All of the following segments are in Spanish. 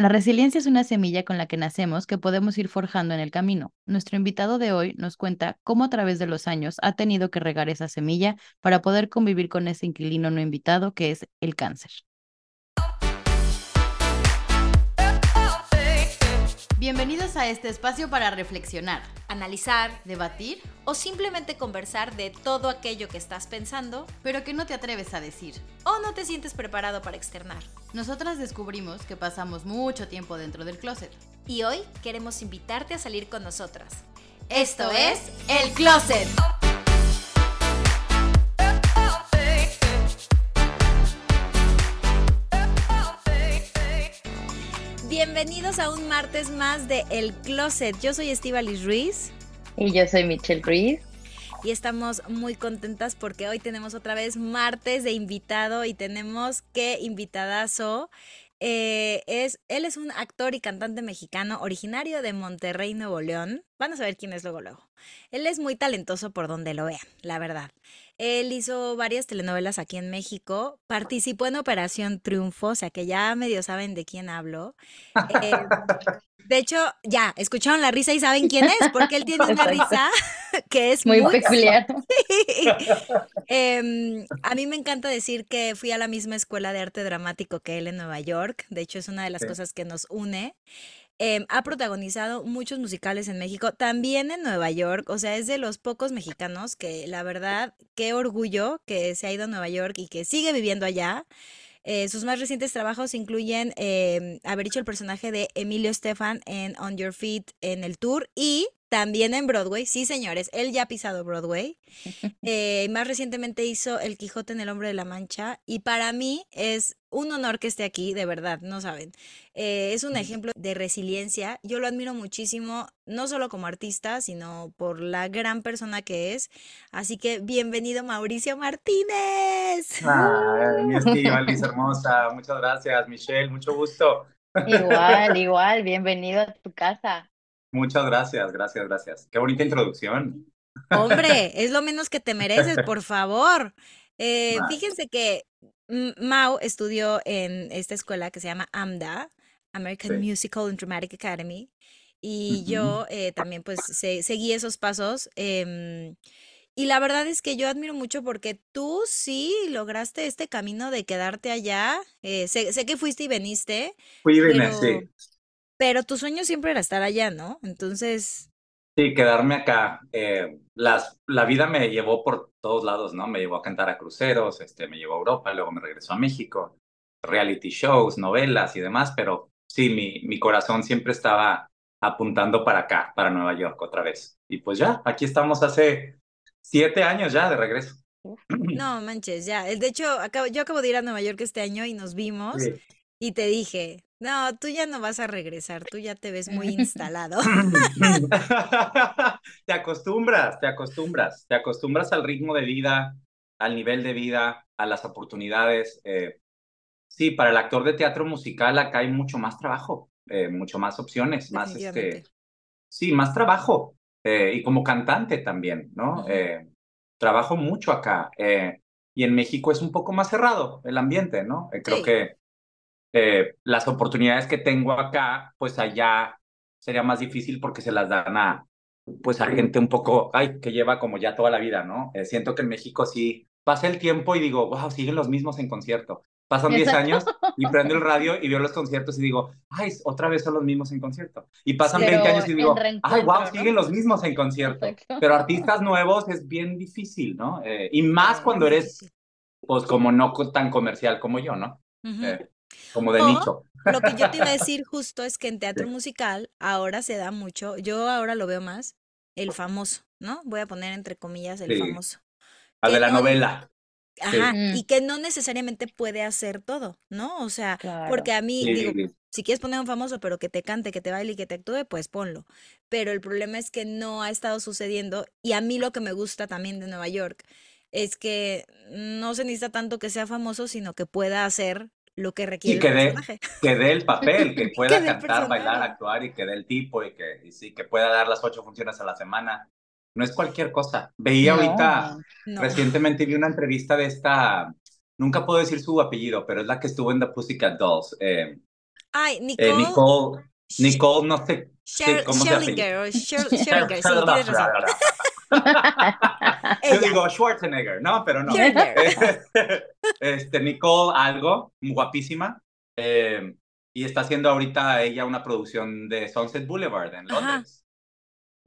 La resiliencia es una semilla con la que nacemos que podemos ir forjando en el camino. Nuestro invitado de hoy nos cuenta cómo a través de los años ha tenido que regar esa semilla para poder convivir con ese inquilino no invitado que es el cáncer. Bienvenidos a este espacio para reflexionar, analizar, debatir o simplemente conversar de todo aquello que estás pensando, pero que no te atreves a decir o no te sientes preparado para externar. Nosotras descubrimos que pasamos mucho tiempo dentro del closet y hoy queremos invitarte a salir con nosotras. Esto es El Closet. Bienvenidos a un martes más de El Closet. Yo soy Estivalis Ruiz. Y yo soy Michelle Ruiz. Y estamos muy contentas porque hoy tenemos otra vez martes de invitado y tenemos que invitadazo. Eh, es, él es un actor y cantante mexicano originario de Monterrey, Nuevo León. Van a saber quién es luego luego. Él es muy talentoso por donde lo vean, la verdad. Él hizo varias telenovelas aquí en México, participó en Operación Triunfo, o sea que ya medio saben de quién hablo. Eh, de hecho, ya, escucharon la risa y saben quién es, porque él tiene una risa que es muy, peculiar. Em, a mí me encanta decir que fui a la misma escuela de arte dramático que él en Nueva York, de hecho es una de las cosas que nos une. Em, ha protagonizado muchos musicales en México, también en Nueva York, o sea, es de los pocos mexicanos que la verdad, qué orgullo que se ha ido a Nueva York y que sigue viviendo allá. Eh, sus más recientes trabajos incluyen em, haber hecho el personaje de Emilio Estefan en On Your Feet en el tour y también en Broadway, sí señores, él ya ha pisado Broadway. Eh, más recientemente hizo El Quijote en el Hombre de la Mancha y para mí es un honor que esté aquí, de verdad, no saben. Eh, es un ejemplo de resiliencia. Yo lo admiro muchísimo, no solo como artista, sino por la gran persona que es. Así que bienvenido Mauricio Martínez. Ah, mi estima, Liz hermosa. Muchas gracias, Michelle, mucho gusto. Igual, igual, bienvenido a tu casa. Muchas gracias, gracias, gracias. Qué bonita introducción. Hombre, es lo menos que te mereces, por favor. Eh, fíjense que Mao estudió en esta escuela que se llama AMDA, American Musical and Dramatic Academy, y yo eh, también pues seguí esos pasos. Em, y la verdad es que yo admiro mucho porque tú sí lograste este camino de quedarte allá. Eh, sé, sé, que fuiste y veniste. Fui y vine, sí. Pero tu sueño siempre era estar allá, ¿no? Entonces... Sí, quedarme acá. Eh, las, la vida me llevó por todos lados, ¿no? Me llevó a cantar a cruceros, este, me llevó a Europa, luego me regresó a México, reality shows, novelas y demás, pero sí, mi, mi corazón siempre estaba apuntando para acá, para Nueva York otra vez. Y pues ya, aquí estamos hace siete años ya de regreso. No manches, ya. De hecho, acabo, yo acabo de ir a Nueva York este año y nos vimos y te dije, no, tú ya no vas a regresar, tú ya te ves muy instalado. te acostumbras, te acostumbras, te acostumbras al ritmo de vida, al nivel de vida, a las oportunidades. Eh, sí, para el actor de teatro musical acá hay mucho más trabajo, eh, mucho más opciones, más este, sí, más trabajo. Eh, y como cantante también, ¿no? trabajo mucho acá. y en México es un poco más cerrado el ambiente, ¿no? creo que eh, las oportunidades que tengo acá, pues allá sería más difícil porque se las dan a, pues a gente un poco, ay, que lleva como ya toda la vida, ¿no? Eh, siento que en México sí pasa el tiempo y digo, wow, siguen los mismos en concierto. Pasan 10 años y prendo el radio y veo los conciertos y digo, ay, otra vez son los mismos en concierto. Y pasan 20 años y digo, ay, wow, siguen los mismos en concierto. Pero artistas nuevos es bien difícil, ¿no? Eh, y más cuando eres, pues como no tan comercial como yo, ¿no? Como de nicho. Lo que yo te iba a decir justo es que en teatro musical ahora se da mucho, yo ahora lo veo más, el famoso, ¿no? Voy a poner entre comillas el famoso. Al de la novela. Ajá, y que no necesariamente puede hacer todo, ¿no? O sea, porque a mí, digo, si quieres poner un famoso, pero que te cante, que te baile y que te actúe, pues ponlo. Pero el problema es que no ha estado sucediendo y a mí lo que me gusta también de Nueva York es que no se necesita tanto que sea famoso, sino que pueda hacer lo que requiere y que dé, que dé el papel, que pueda cantar, bailar, actuar y que dé el tipo y que, y sí, que pueda dar las ocho funciones a la semana. No es cualquier cosa. Veía ahorita, recientemente vi una entrevista de esta, nunca puedo decir su apellido, pero es la que estuvo en The Pussycat Dolls. Eh, Ay, Eh, Nicole. Nicole, Nicole, no sé sí, Sher- cómo se apellida. Scherlinger o Sher- Scherlinger, sí, tienes razón. Yo digo Schwarzenegger, ¿no? Pero no. Este, Nicole algo, guapísima. eh, y está haciendo ahorita ella una producción de Sunset Boulevard en Ajá. Londres.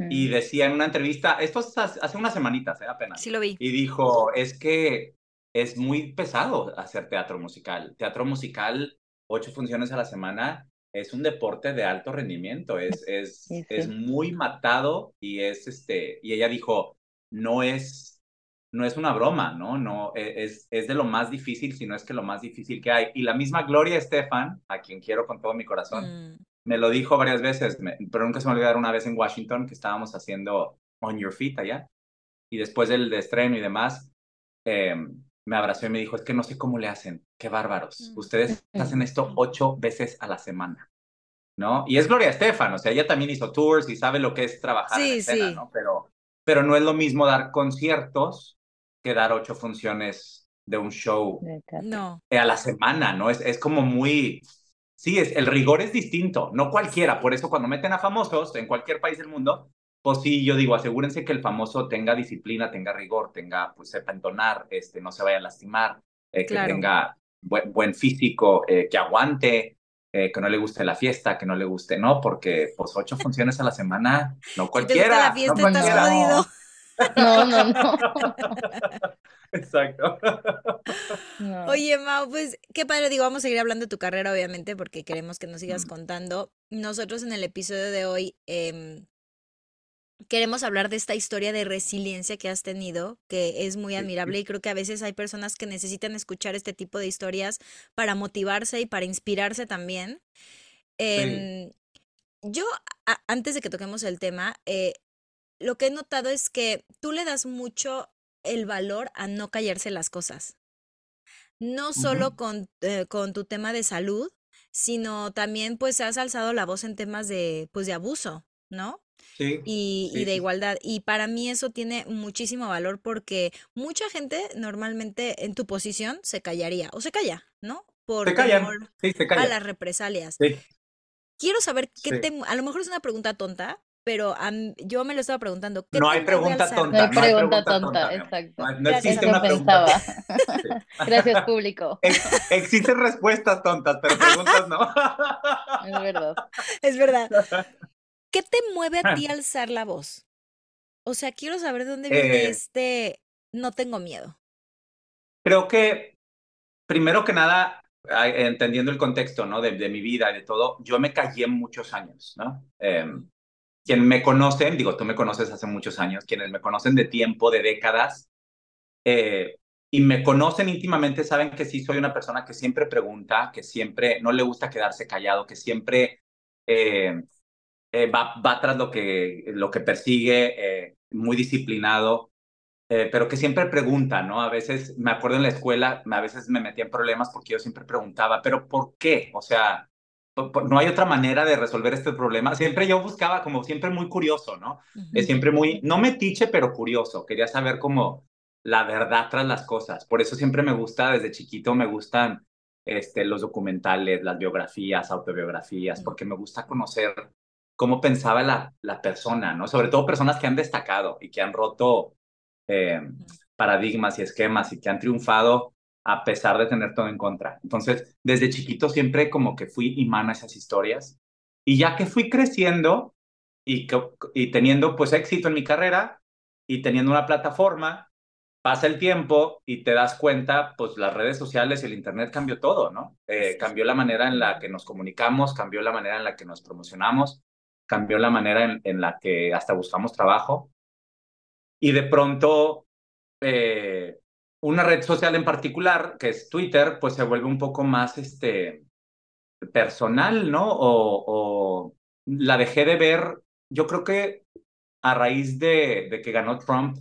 Y Mm. decía en una entrevista, esto es hace unas semanitas, eh, apenas. Sí lo vi. Y dijo, es que es muy pesado hacer teatro musical. Teatro musical, ocho funciones a la semana, es un deporte de alto rendimiento, es, es, Sí, es sí. muy matado y es este, y ella dijo, no es, no es una broma, ¿no? No, e- es, es de lo más difícil, si no es que lo más difícil que hay. Y la misma Gloria Estefan, a quien quiero con todo mi corazón, Mm, me lo dijo varias veces, me- pero nunca se me olvidará una vez en Washington que estábamos haciendo On Your Feet allá. Y después del de estreno y demás, eh, me abrazó y me dijo, es que no sé cómo le hacen, qué bárbaros. Mm. Ustedes hacen esto ocho veces a la semana, ¿no? Y es Gloria Estefan, o sea, ella también hizo tours y sabe lo que es trabajar en Sí, escena, sí. ¿no? Pero, pero no es lo mismo dar conciertos que dar ocho funciones de un show. No. a la semana, ¿no? Es, es como muy... Sí, es, el rigor es distinto, no cualquiera. Por eso cuando meten a famosos en cualquier país del mundo, pues sí, yo digo, asegúrense que el famoso tenga disciplina, tenga rigor, tenga, pues sepa entonar, este, no se vaya a lastimar, eh, que tenga buen, buen físico, eh, que aguante, eh, que no le guste la fiesta, que no le guste, ¿no? Porque pues ocho funciones a la semana, no Si te cualquiera. gusta la no fiesta, cualquiera. jodido. No, no, no. Exacto. no. Oye, Mau, pues qué padre, digo, vamos a seguir hablando de tu carrera, obviamente, porque queremos que nos sigas Mm. contando. Nosotros en el episodio de hoy em, queremos hablar de esta historia de resiliencia que has tenido, que es muy admirable y creo que a veces hay personas que necesitan escuchar este tipo de historias para motivarse y para inspirarse también. Em, yo, a- antes de que toquemos el tema, eh, lo que he notado es que tú le das mucho el valor a no callarse las cosas. No solo con, eh, con tu tema de salud, sino también pues has alzado la voz en temas de, pues, de abuso, ¿no? Sí. Y, y de igualdad. Y para mí eso tiene muchísimo valor porque mucha gente normalmente en tu posición se callaría o se calla, ¿no? Por Se callan. temor Sí, se a callan. las represalias. Sí. Quiero saber qué Sí. te, a lo mejor es una pregunta tonta, pero a yo me lo estaba preguntando. ¿qué No hay a pregunta tonta. hay no hay pregunta tonta, exacto. No, no Gracias, existe una pregunta. Sí. Gracias, público. Ex- existen respuestas tontas, pero preguntas no. Es verdad. Es verdad. ¿Qué te mueve a ti a alzar la voz? O sea, quiero saber de dónde viene Eh, este no tengo miedo. Creo que, primero que nada, entendiendo el contexto, ¿no? De, de mi vida y de todo, yo me callé muchos años, ¿no? Eh, quien me conocen, digo, tú me conoces hace muchos años, quienes me conocen de tiempo, de décadas, eh, y me conocen íntimamente, saben que sí soy una persona que siempre pregunta, que siempre no le gusta quedarse callado, que siempre eh, eh, va, va tras lo que, lo que persigue, eh, muy disciplinado, eh, pero que siempre pregunta, ¿no? A veces, me acuerdo en la escuela, a veces me metía en problemas porque yo siempre preguntaba, pero ¿por qué? O sea, no hay otra manera de resolver este problema. Siempre yo buscaba, como siempre muy curioso, ¿no? Ujú. Es siempre muy, no metiche, pero curioso. Quería saber como la verdad tras las cosas. Por eso siempre me gusta, desde chiquito me gustan este, los documentales, las biografías, autobiografías, Mm. porque me gusta conocer cómo pensaba la, la persona, ¿no? Sobre todo personas que han destacado y que han roto eh, paradigmas y esquemas y que han triunfado a pesar de tener todo en contra. Entonces, desde chiquito siempre como que fui imán a esas historias. Y ya que fui creciendo y, y teniendo pues éxito en mi carrera y teniendo una plataforma, pasa el tiempo y te das cuenta, pues las redes sociales y el Internet cambió todo, ¿no? Eh, cambió la manera en la que nos comunicamos, cambió la manera en la que nos promocionamos, cambió la manera en, en la que hasta buscamos trabajo. Y de pronto, eh, una red social en particular, que es Twitter, pues se vuelve un poco más este, personal, ¿no? O, o la dejé de ver, yo creo que a raíz de, de que ganó Trump,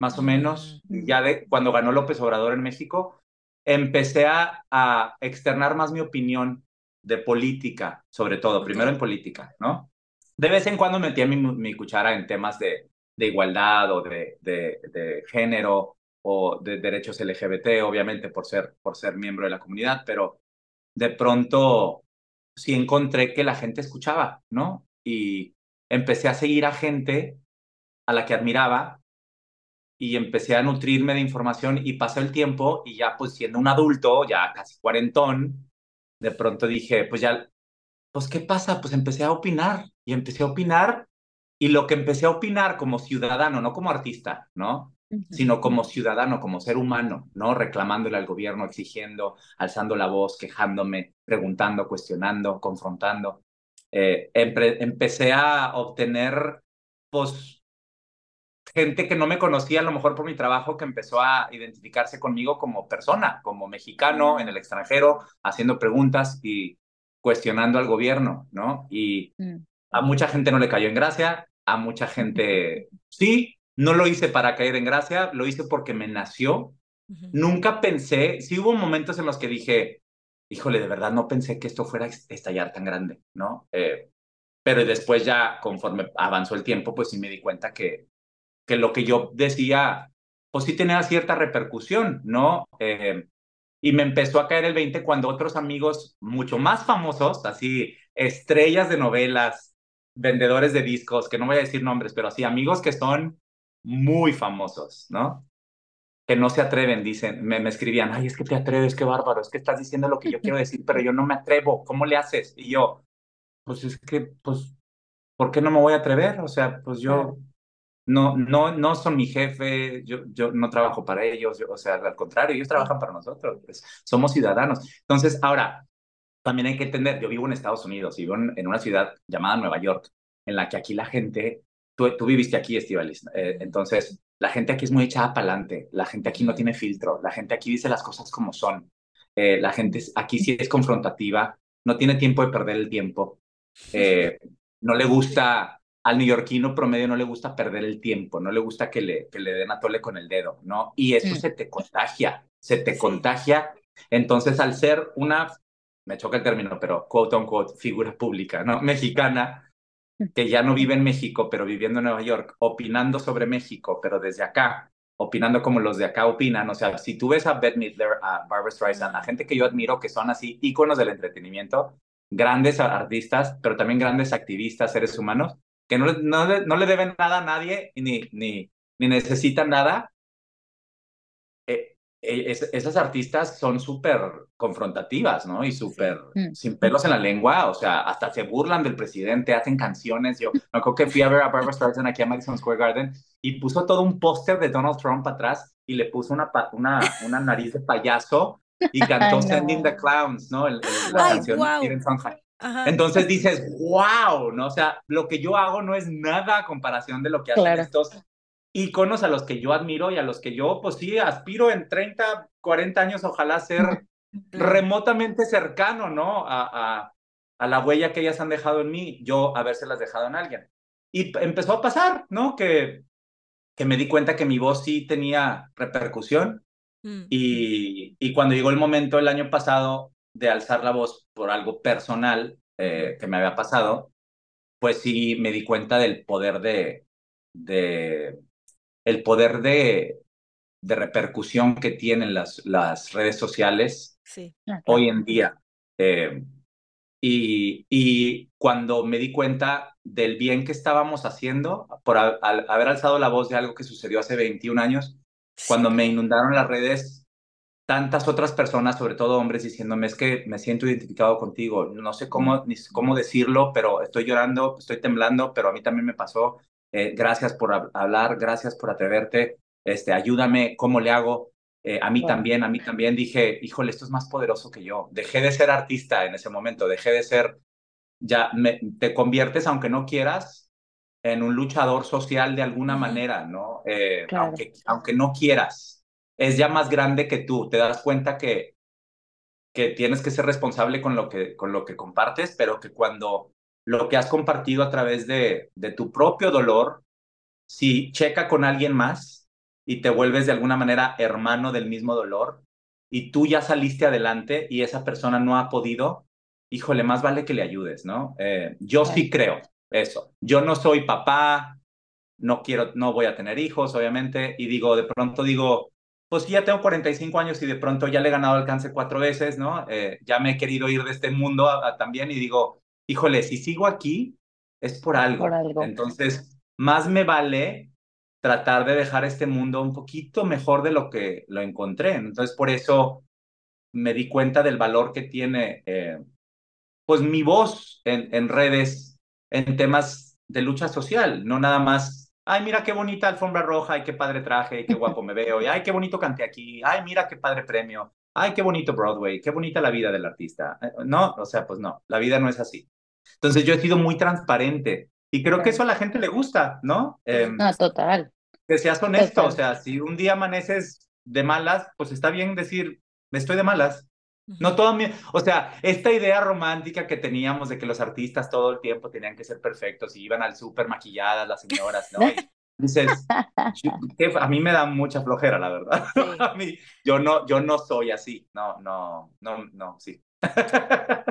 más o menos, Mm. ya de cuando ganó López Obrador en México, empecé a, a externar más mi opinión de política, sobre todo, primero en política, ¿no? De vez en cuando metía mi, mi cuchara en temas de, de igualdad o de, de, de género o de derechos LGBT, obviamente por ser, por ser miembro de la comunidad, pero de pronto sí encontré que la gente escuchaba, ¿no? Y empecé a seguir a gente a la que admiraba y empecé a nutrirme de información y pasó el tiempo y ya pues siendo un adulto, ya casi cuarentón, de pronto dije, pues ya, pues ¿qué pasa? Pues empecé a opinar y empecé a opinar y lo que empecé a opinar como ciudadano, no como artista, ¿no? sino como ciudadano, como ser humano, ¿no? Reclamándole al gobierno, exigiendo, alzando la voz, quejándome, preguntando, cuestionando, confrontando. Eh, empecé a obtener, pues, gente que no me conocía, a lo mejor por mi trabajo, que empezó a identificarse conmigo como persona, como mexicano en el extranjero, haciendo preguntas y cuestionando al gobierno, ¿no? Y mm. a mucha gente no le cayó en gracia, a mucha gente sí, no lo hice para caer en gracia, lo hice porque me nació. Nunca pensé, sí hubo momentos en los que dije, híjole, de verdad no pensé que esto fuera a estallar tan grande, ¿no? Eh, pero después ya, conforme avanzó el tiempo, pues sí me di cuenta que, que lo que yo decía, pues sí tenía cierta repercusión, ¿no? Eh, y me empezó a caer el 20 cuando otros amigos mucho más famosos, así estrellas de novelas, vendedores de discos, que no voy a decir nombres, pero así amigos que son muy famosos, ¿no? Que no se atreven, dicen, me, me escribían, ay, es que te atreves, qué bárbaro, es que estás diciendo lo que yo quiero decir, pero yo no me atrevo, ¿cómo le haces? Y yo, pues es que, pues, ¿por qué no me voy a atrever? O sea, pues yo no, no, no son mi jefe, yo, yo no trabajo para ellos, o sea, al contrario, ellos trabajan para nosotros, pues, somos ciudadanos. Entonces, ahora, también hay que entender, yo vivo en Estados Unidos, vivo en una ciudad llamada Nueva York, en la que aquí la gente tú, viviste aquí, Estivalis. Eh, entonces, la gente aquí es muy echada para adelante. La gente aquí no tiene filtro. La gente aquí dice las cosas como son. Eh, la gente aquí sí es confrontativa. No tiene tiempo de perder el tiempo. Eh, no le gusta, al neoyorquino promedio no le gusta perder el tiempo. No le gusta que le, que le den a tole con el dedo, ¿no? Y eso se te contagia. Se te contagia. Entonces, al ser una, me choca el término, pero quote unquote, figura pública, ¿no? Mexicana, que ya no vive en México, pero viviendo en Nueva York, opinando sobre México, pero desde acá, opinando como los de acá opinan. O sea, si tú ves a Bette Midler, a Barbara Streisand, a gente que yo admiro, que son así íconos del entretenimiento, grandes artistas, pero también grandes activistas, seres humanos, que no, no, no le deben nada a nadie ni, ni, ni necesitan nada, e, esas artistas son súper confrontativas, ¿no? Y súper mm. sin pelos en la lengua, o sea, hasta se burlan del presidente, hacen canciones. Yo me acuerdo que fui a ver a Barbara Streisand aquí a Madison Square Garden y puso todo un póster de Donald Trump atrás y le puso una, una, una nariz de payaso y cantó Sending the Clowns, ¿no? la canción Entonces dices, wow, ¿no? O sea, lo que yo hago no es nada a comparación de lo que hacen estos íconos a los que yo admiro y a los que yo, pues sí, aspiro en 30, 40 años, ojalá ser remotamente cercano, ¿no? A, a, a, la huella que ellas han dejado en mí, yo habérselas dejado en alguien. Y empezó a pasar, ¿no? Que, que me di cuenta que mi voz sí tenía repercusión. Mm. Y, y cuando llegó el momento el año pasado de alzar la voz por algo personal eh, que me había pasado, pues sí me di cuenta del poder de, de, el poder de, de repercusión que tienen las, las redes sociales ah, hoy en día. Eh, y, y, cuando me di cuenta del bien que estábamos haciendo por haber alzado la voz de algo que sucedió hace 21 años, cuando me inundaron las redes tantas otras personas, sobre todo hombres, diciéndome, es que me siento identificado contigo, no sé cómo, ni cómo decirlo, pero estoy llorando, estoy temblando, pero a mí también me pasó, eh, gracias por hablar, gracias por atreverte, este, ayúdame, ¿cómo le hago? Eh, a mí también, a mí también dije, híjole, esto es más poderoso que yo. Dejé de ser artista en ese momento, dejé de ser, ya te conviertes, aunque no quieras, en un luchador social de alguna manera, ¿no? Eh, aunque, aunque no quieras, es ya más grande que tú, te das cuenta que, que tienes que ser responsable con lo que, con lo que compartes, pero que cuando lo que has compartido a través de, de tu propio dolor, si checa con alguien más y te vuelves de alguna manera hermano del mismo dolor y tú ya saliste adelante y esa persona no ha podido, híjole, más vale que le ayudes, ¿no? Eh, yo sí creo eso. Yo no soy papá, no quiero, no voy a tener hijos, obviamente, y digo, de pronto digo, pues ya tengo 45 años y de pronto ya le he ganado el cáncer cuatro veces, ¿no? Eh, ya me he querido ir de este mundo también y digo, híjole, si sigo aquí es por algo. Por algo. Entonces, más me vale tratar de dejar este mundo un poquito mejor de lo que lo encontré. Entonces, por eso me di cuenta del valor que tiene, eh, pues, mi voz en, en redes, en temas de lucha social, no nada más ay, mira qué bonita alfombra roja, ay, qué padre traje, qué guapo me veo, y ay, qué bonito canté aquí, ay, mira qué padre premio, ay, qué bonito Broadway, qué bonita la vida del artista. Eh, no, o sea, pues no, la vida no es así. Entonces yo he sido muy transparente y creo que eso a la gente le gusta, ¿no? Em, no, total. Que seas honesto, o sea, si un día amaneces de malas, pues está bien decir, estoy de malas, no todo mi, o sea, esta idea romántica que teníamos de que los artistas todo el tiempo tenían que ser perfectos y iban al súper maquilladas las señoras, ¿no? dices, a mí me da mucha flojera, la verdad. a mí, yo no, yo no soy así, no, no, no, no, sí.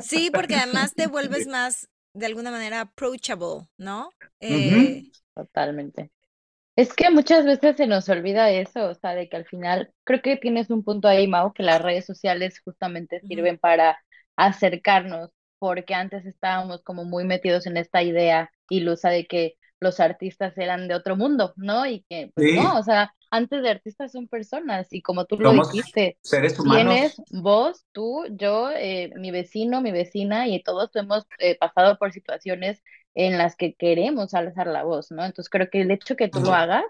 sí, porque además te vuelves más, de alguna manera, approachable, ¿no? Eh, Totalmente. Es que muchas veces se nos olvida eso, o sea, de que al final, creo que tienes un punto ahí, Mau, que las redes sociales justamente sirven para acercarnos, porque antes estábamos como muy metidos en esta idea ilusa de que los artistas eran de otro mundo, ¿no? Y que, pues no, o sea, antes de artistas son personas y como tú lo dijiste, seres humanos. Tienes vos, tú, yo, eh, mi vecino, mi vecina y todos hemos eh, pasado por situaciones en las que queremos alzar la voz, ¿no? Entonces creo que el hecho que tú lo hagas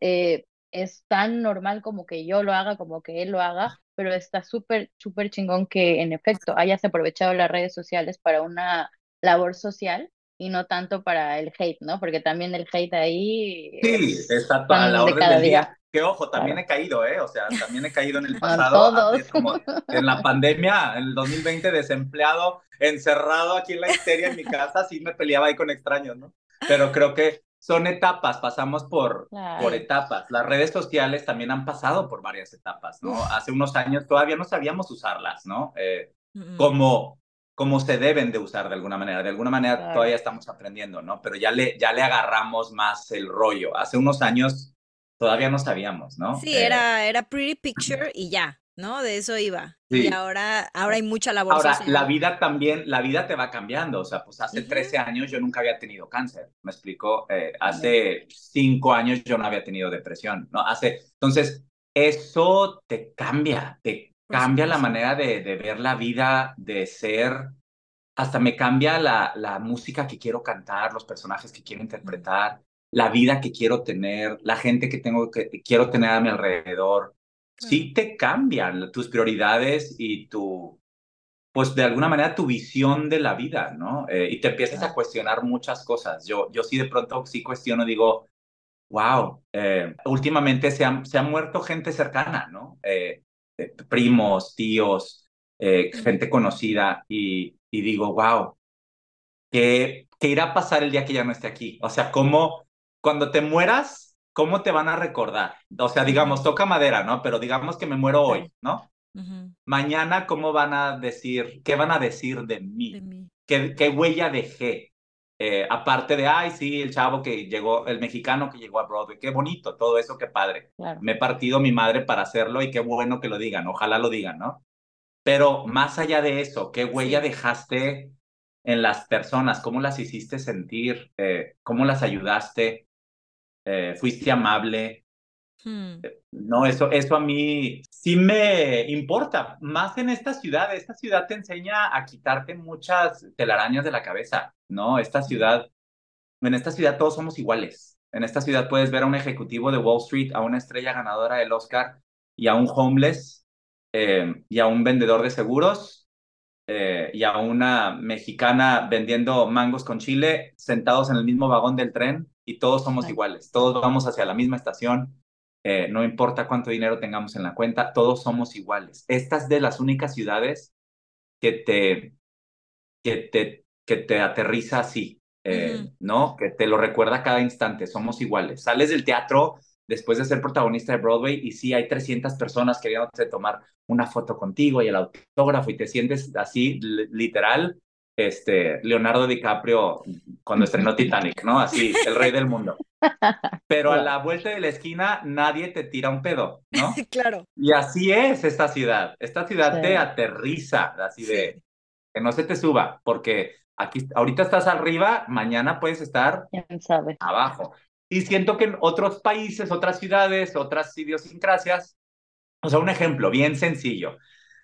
eh, es tan normal como que yo lo haga, como que él lo haga, pero está súper, súper chingón que en efecto hayas aprovechado las redes sociales para una labor social y no tanto para el hate, ¿no? Porque también el hate ahí... Sí, está a la orden del día. Que ojo, también he caído, ¿eh? O sea, también he caído en el pasado. Todos. Como en la pandemia, en el 2020, desempleado, encerrado aquí en la histeria en mi casa, sí me peleaba ahí con extraños, ¿no? Pero creo que son etapas, pasamos por, por etapas. Las redes sociales también han pasado por varias etapas, ¿no? Hace unos años todavía no sabíamos usarlas, ¿no? Eh, como, como se deben de usar de alguna manera. De alguna manera todavía estamos aprendiendo, ¿no? Pero ya le, ya le agarramos más el rollo. Hace unos años todavía no sabíamos, ¿no? Sí, era, era pretty picture y ya, ¿no? De eso iba. Y ahora, ahora hay mucha labor. Ahora, la vida también, la vida te va cambiando. O sea, pues hace 13 años yo nunca había tenido cáncer, me explicó. Eh, hace 5 años yo no había tenido depresión, ¿no? Hace, entonces, eso te cambia, te cambia la manera de, de, ver la vida, de ser. Hasta me cambia la, la música que quiero cantar, los personajes que quiero interpretar la vida que quiero tener, la gente que tengo que quiero tener a mi alrededor. Sí te cambian tus prioridades y tu, pues de alguna manera tu visión de la vida, ¿no? Eh, y te empiezas a cuestionar muchas cosas. Yo, yo sí de pronto sí cuestiono, digo, wow, eh, últimamente se, han, se ha muerto gente cercana, ¿no? Eh, primos, tíos, gente conocida y, y digo, wow, ¿qué, ¿qué irá a pasar el día que ya no esté aquí? O sea, ¿cómo, cuando te mueras, ¿cómo te van a recordar? O sea, digamos, toca madera, ¿no? Pero digamos que me muero hoy, ¿no? Mañana, ¿cómo van a decir, qué van a decir de mí? ¿Qué, huella dejé? Eh, aparte de, ay, sí, el chavo que llegó, el mexicano que llegó a Broadway, qué bonito, todo eso, qué padre. Me he partido mi madre para hacerlo y qué bueno que lo digan, ojalá lo digan, ¿no? Pero más allá de eso, ¿qué huella dejaste en las personas? ¿Cómo las hiciste sentir? Eh, ¿Cómo las ayudaste? Eh, fuiste amable. Hmm. Eh, no, eso, eso a mí sí me importa, más en esta ciudad. Esta ciudad te enseña a quitarte muchas telarañas de la cabeza, ¿no? Esta ciudad, en esta ciudad todos somos iguales. En esta ciudad puedes ver a un ejecutivo de Wall Street, a una estrella ganadora del Oscar y a un homeless eh, y a un vendedor de seguros y a una mexicana vendiendo mangos con chile sentados en el mismo vagón del tren y todos somos iguales, todos vamos hacia la misma estación, eh, no importa cuánto dinero tengamos en la cuenta, todos somos iguales. Esta es de las únicas ciudades que te, que te, que te aterriza así, eh, ¿no? Que te lo recuerda cada instante, somos iguales. Sales del teatro después de ser protagonista de Broadway y sí, hay 300 personas queriéndote tomar una foto contigo y el autógrafo y te sientes así literal este, Leonardo DiCaprio cuando estrenó Titanic, ¿no? Así, el rey del mundo. pero a la vuelta de la esquina nadie te tira un pedo, ¿no? Claro. Y así es esta ciudad. Esta ciudad Sí. te aterriza, así de que no se te suba, porque aquí ahorita estás arriba, mañana puedes estar ¿Quién sabe? abajo. Y siento que en otros países, otras ciudades, otras idiosincrasias, o sea, un ejemplo bien sencillo,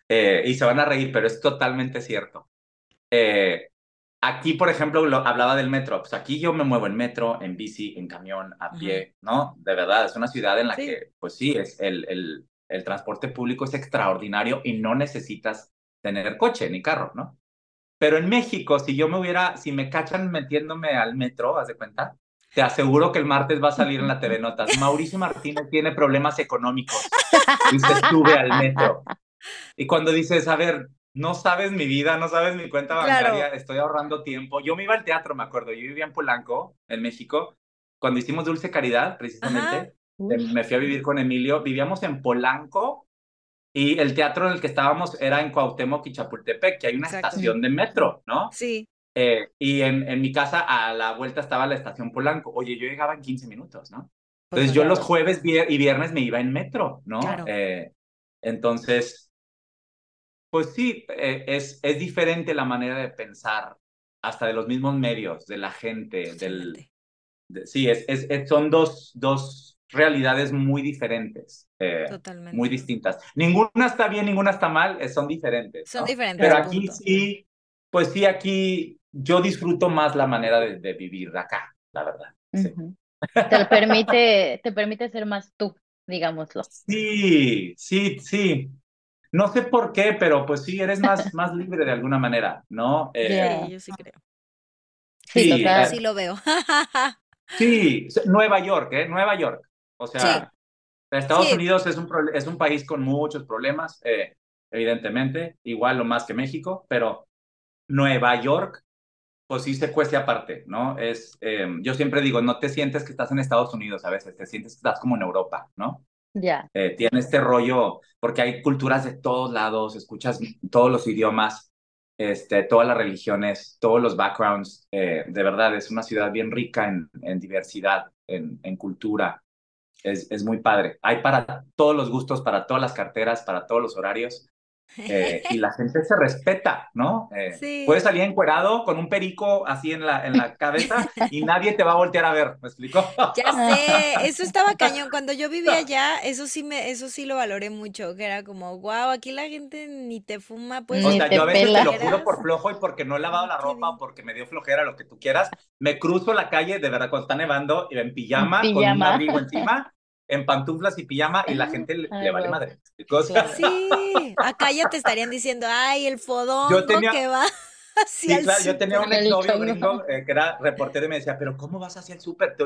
eh, y se van a reír, pero es totalmente cierto. Eh, aquí, por ejemplo, lo, hablaba del metro, pues aquí yo me muevo en metro, en bici, en camión, a pie, ¿no? De verdad, es una ciudad en la Sí. que, pues sí, es el, el, el transporte público es extraordinario y no necesitas tener coche ni carro, ¿no? Pero en México, si yo me hubiera, si me cachan metiéndome al metro, haz de cuenta, te aseguro que el martes va a salir en la TV Notas. Mauricio Martínez tiene problemas económicos y se sube al metro. Y cuando dices, a ver, no sabes mi vida, no sabes mi cuenta Claro. bancaria, estoy ahorrando tiempo. Yo me iba al teatro, me acuerdo. Yo vivía en Polanco, en México, cuando hicimos Dulce Caridad, precisamente. Eh, Me fui a vivir con Emilio. Vivíamos en Polanco y el teatro en el que estábamos era en Cuauhtémoc y Chapultepec, que hay una Exacto. estación de metro, ¿no? Sí. Eh, y en, en mi casa a la vuelta estaba la estación Polanco. Oye, yo llegaba en 15 minutos, ¿no? Pues Entonces yo claro. los jueves y viernes me iba en metro, ¿no? Claro. Eh, entonces, pues sí, eh, es, es diferente la manera de pensar, hasta de los mismos medios, de la gente, del... De- sí, es, es, es- son dos, dos realidades muy diferentes, eh, Totalmente. muy distintas. Ninguna está bien, ninguna está mal, eh, son diferentes. Son ¿no? diferentes. Pero aquí punto. sí, pues sí, aquí yo disfruto más la manera de, de vivir acá, la verdad. Sí. Ujú. Te permite, te permite ser más tú, digámoslo. Sí, sí, sí. No sé por qué, pero pues sí, eres más, más libre de alguna manera, ¿no? Eh, Yeah. Sí, yo sí creo. Sí, Sí, total. eh, Así lo veo. sí, Nueva York, ¿eh? Nueva York. O sea, Estados Sí. Unidos es un, es un país con muchos problemas, eh, evidentemente, igual o más que México, pero Nueva York, pues sí se cuece aparte, ¿no? Es, eh, yo siempre digo, no te sientes que estás en Estados Unidos a veces, te sientes que estás como en Europa, ¿no? Ya. Eh, tiene este rollo, porque hay culturas de todos lados, escuchas todos los idiomas, este, todas las religiones, todos los backgrounds. eh, de verdad, es una ciudad bien rica en, en diversidad, en, en cultura. Es, es muy padre. Hay para todos los gustos, para todas las carteras, para todos los horarios. Eh, y la gente se respeta, ¿no? Eh, Sí. Puedes salir encuerado con un perico así en la, en la cabeza y nadie te va a voltear a ver, ¿me explico? Ya sé, eso estaba cañón. Cuando yo vivía allá, eso sí me, eso sí lo valoré mucho, que era como, wow, aquí la gente ni te fuma, pues. O sea, yo a veces te lo juro por flojo y porque no he lavado la ropa o porque me dio flojera, lo que tú quieras. Me cruzo la calle, de verdad, cuando está nevando, en pijama, con un pijama. abrigo encima, en pantuflas y pijama, y la gente le, Ay, le vale guau. madre. O sea, Claro. Sí, acá ya te estarían diciendo, ay, el fodongo tenía- que va Sí, claro, yo tenía un súper". El exnovio gringo eh, que era reportero y me decía, pero ¿cómo vas hacia el súper?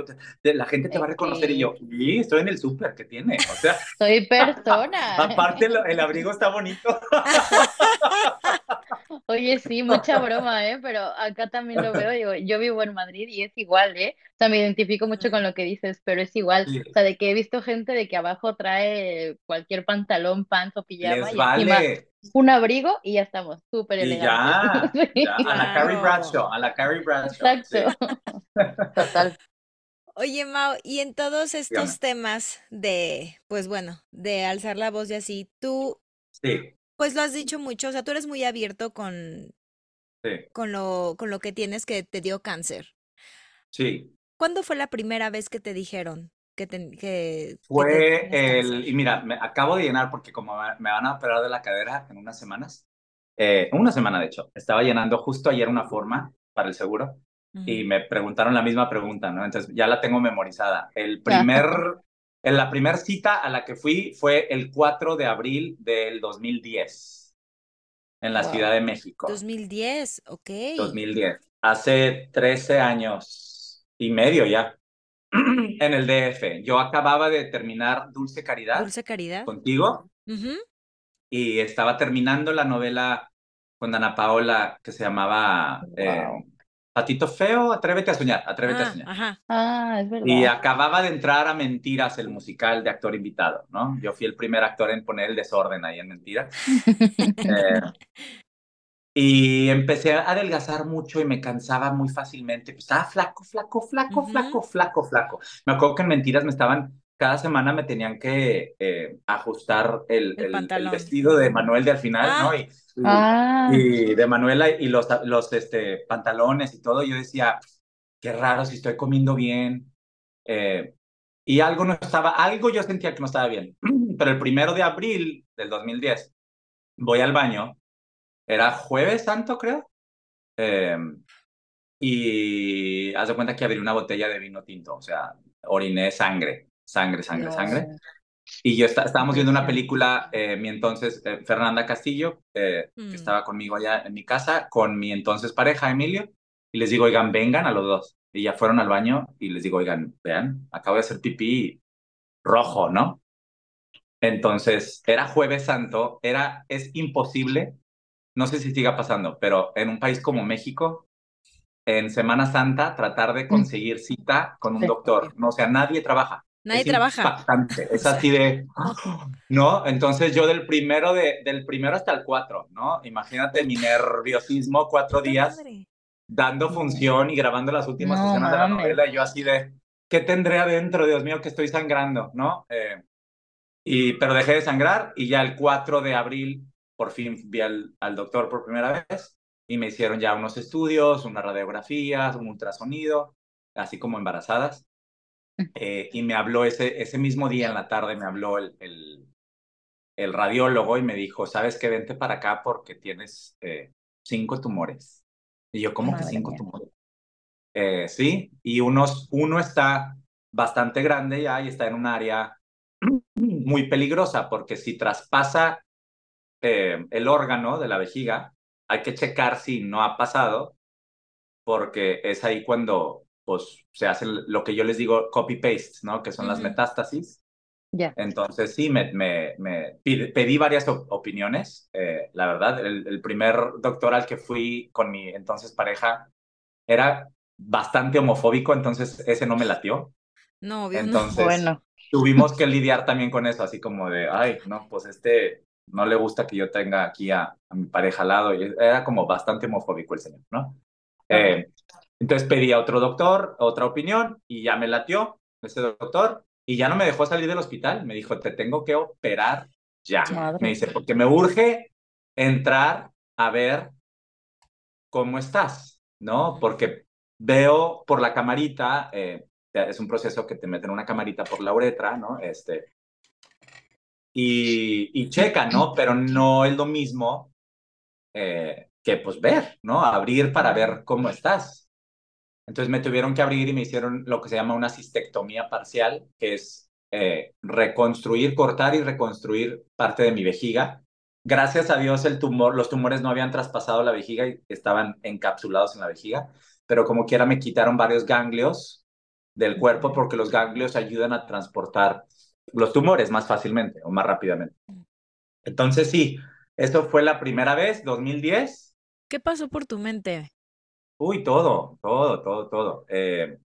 La gente te va a reconocer y yo, sí, estoy en el súper, ¿qué tiene? O sea, Soy persona. aparte el, el abrigo está bonito. Oye, sí, mucha broma, ¿eh? Pero acá también lo veo, digo, yo vivo en Madrid y es igual, ¿eh? O sea, me identifico mucho con lo que dices, pero es igual. Sí. O sea, de que he visto gente de que abajo trae cualquier pantalón, pants o pijama Les y encima un abrigo y ya estamos, súper ya, elegantes. Sí, ya, a la Carrie. Bradshaw, a la Carrie Bradshaw. Exacto. Total. Oye, Mau, y en todos estos Dígame. temas de, pues bueno, de alzar la voz y así, tú, Sí, pues lo has dicho mucho, o sea, tú eres muy abierto con, sí, con lo, con lo que tienes que te dio cáncer. sí. ¿Cuándo fue la primera vez que te dijeron que, te, que, que te Fue el, y mira, me acabo de llenar porque como me van a operar de la cadera en unas semanas, eh, una semana de hecho, estaba llenando justo ayer una forma para el seguro y me preguntaron la misma pregunta, ¿no? Entonces ya la tengo memorizada. El primer, en la primera cita a la que fui fue el 4 de abril del 2010 en la Wow. Ciudad de México. 2010, ok. 2010. Hace 13 años y medio ya en el DF. Yo acababa de terminar Dulce Caridad Dulce Caridad. contigo Ujú. y estaba terminando la novela con Ana Paola que se llamaba eh, Wow. Patito Feo, Atrévete a soñar, Atrévete a Ah, soñar. ajá. Ah, es verdad. Y acababa de entrar a Mentiras, el musical de actor invitado, ¿no? Yo fui el primer actor en poner el desorden ahí en Mentiras. Eh, Y empecé a adelgazar mucho y me cansaba muy fácilmente. Pues estaba flaco, flaco, flaco, flaco, flaco, flaco. Me acuerdo que en mentiras me estaban, cada semana me tenían que eh, ajustar el, el, vestido de Manuel de al final, ¿no? Ah. Y, ah. y, de Manuela y los, los este, pantalones y todo. Yo decía, qué raro si estoy comiendo bien. Eh, y algo no estaba, algo yo sentía que no estaba bien. Pero el primero de abril del 2010, voy al baño era jueves santo, creo. Em, y haz de cuenta que abrí una botella de vino tinto, o sea, oriné sangre, sangre, sangre, sangre. Y yo estábamos viendo una película, eh, mi entonces, eh, Fernanda Castillo, eh, que mm. estaba conmigo allá en mi casa, con mi entonces pareja, Emilio, y les digo, oigan, vengan a los dos. Y ya fueron al baño y les digo, oigan, vean, acabo de hacer pipí rojo, ¿no? Entonces, era jueves santo, era, es imposible no sé si siga pasando, pero en un país como México, en Semana Santa, tratar de conseguir cita con un doctor, no, o sea, nadie trabaja. Nadie trabaja. Es así de, ¿no? Entonces yo del primero, de, del primero hasta el cuatro, ¿no? Imagínate mi nerviosismo, cuatro días dando función y grabando las últimas escenas de la novela, y yo así de, ¿qué tendré adentro? Dios mío, que estoy sangrando, ¿no? Eh, y, pero dejé de sangrar y ya el 4 de abril por fin vi al, doctor por primera vez y me hicieron ya unos estudios, unas radiografías, un ultrasonido, así como embarazadas. Eh, y me habló ese, ese mismo día en la tarde, me habló el, el, radiólogo y me dijo, sabes que vente para acá porque tienes eh, cinco tumores. Y yo, ¿cómo que cinco tumores? Eh, sí, y unos, uno está bastante grande ya y está en un área muy peligrosa porque si traspasa el órgano de la vejiga, hay que checar si no ha pasado, porque es ahí cuando pues, se hace lo que yo les digo copy-paste, ¿no? Que son las metástasis. Ya. Entonces, sí, me, me, me pedí varias opiniones. Eh, la verdad, el, primer doctor al que fui con mi entonces pareja era bastante homofóbico, entonces ese no me latió. No, obvio, entonces, Bueno. Tuvimos que lidiar también con eso, así como de, ay, no, pues este no le gusta que yo tenga aquí a, mi pareja al lado. Y era como bastante homofóbico el señor, ¿no? Eh, entonces pedí a otro doctor, otra opinión, y ya me latió ese doctor, y ya no me dejó salir del hospital. Me dijo, te tengo que operar ya. Me dice, porque me urge entrar a ver cómo estás, ¿no? Porque veo por la camarita, eh, es un proceso que te meten una camarita por la uretra, ¿no? Este, y, y checa, ¿no? Pero no es lo mismo eh, que pues ver, ¿no? Abrir para ver cómo estás. Entonces me tuvieron que abrir y me hicieron lo que se llama una cistectomía parcial, que es eh, reconstruir, cortar y reconstruir parte de mi vejiga. Gracias a Dios el tumor, los tumores no habían traspasado la vejiga y estaban encapsulados en la vejiga, pero como quiera me quitaron varios ganglios del cuerpo porque los ganglios ayudan a transportar los tumores más fácilmente o más rápidamente. Entonces sí, eso fue la primera vez, 2010. ¿Qué pasó por tu mente? Uy, todo, todo, todo, todo. Eh,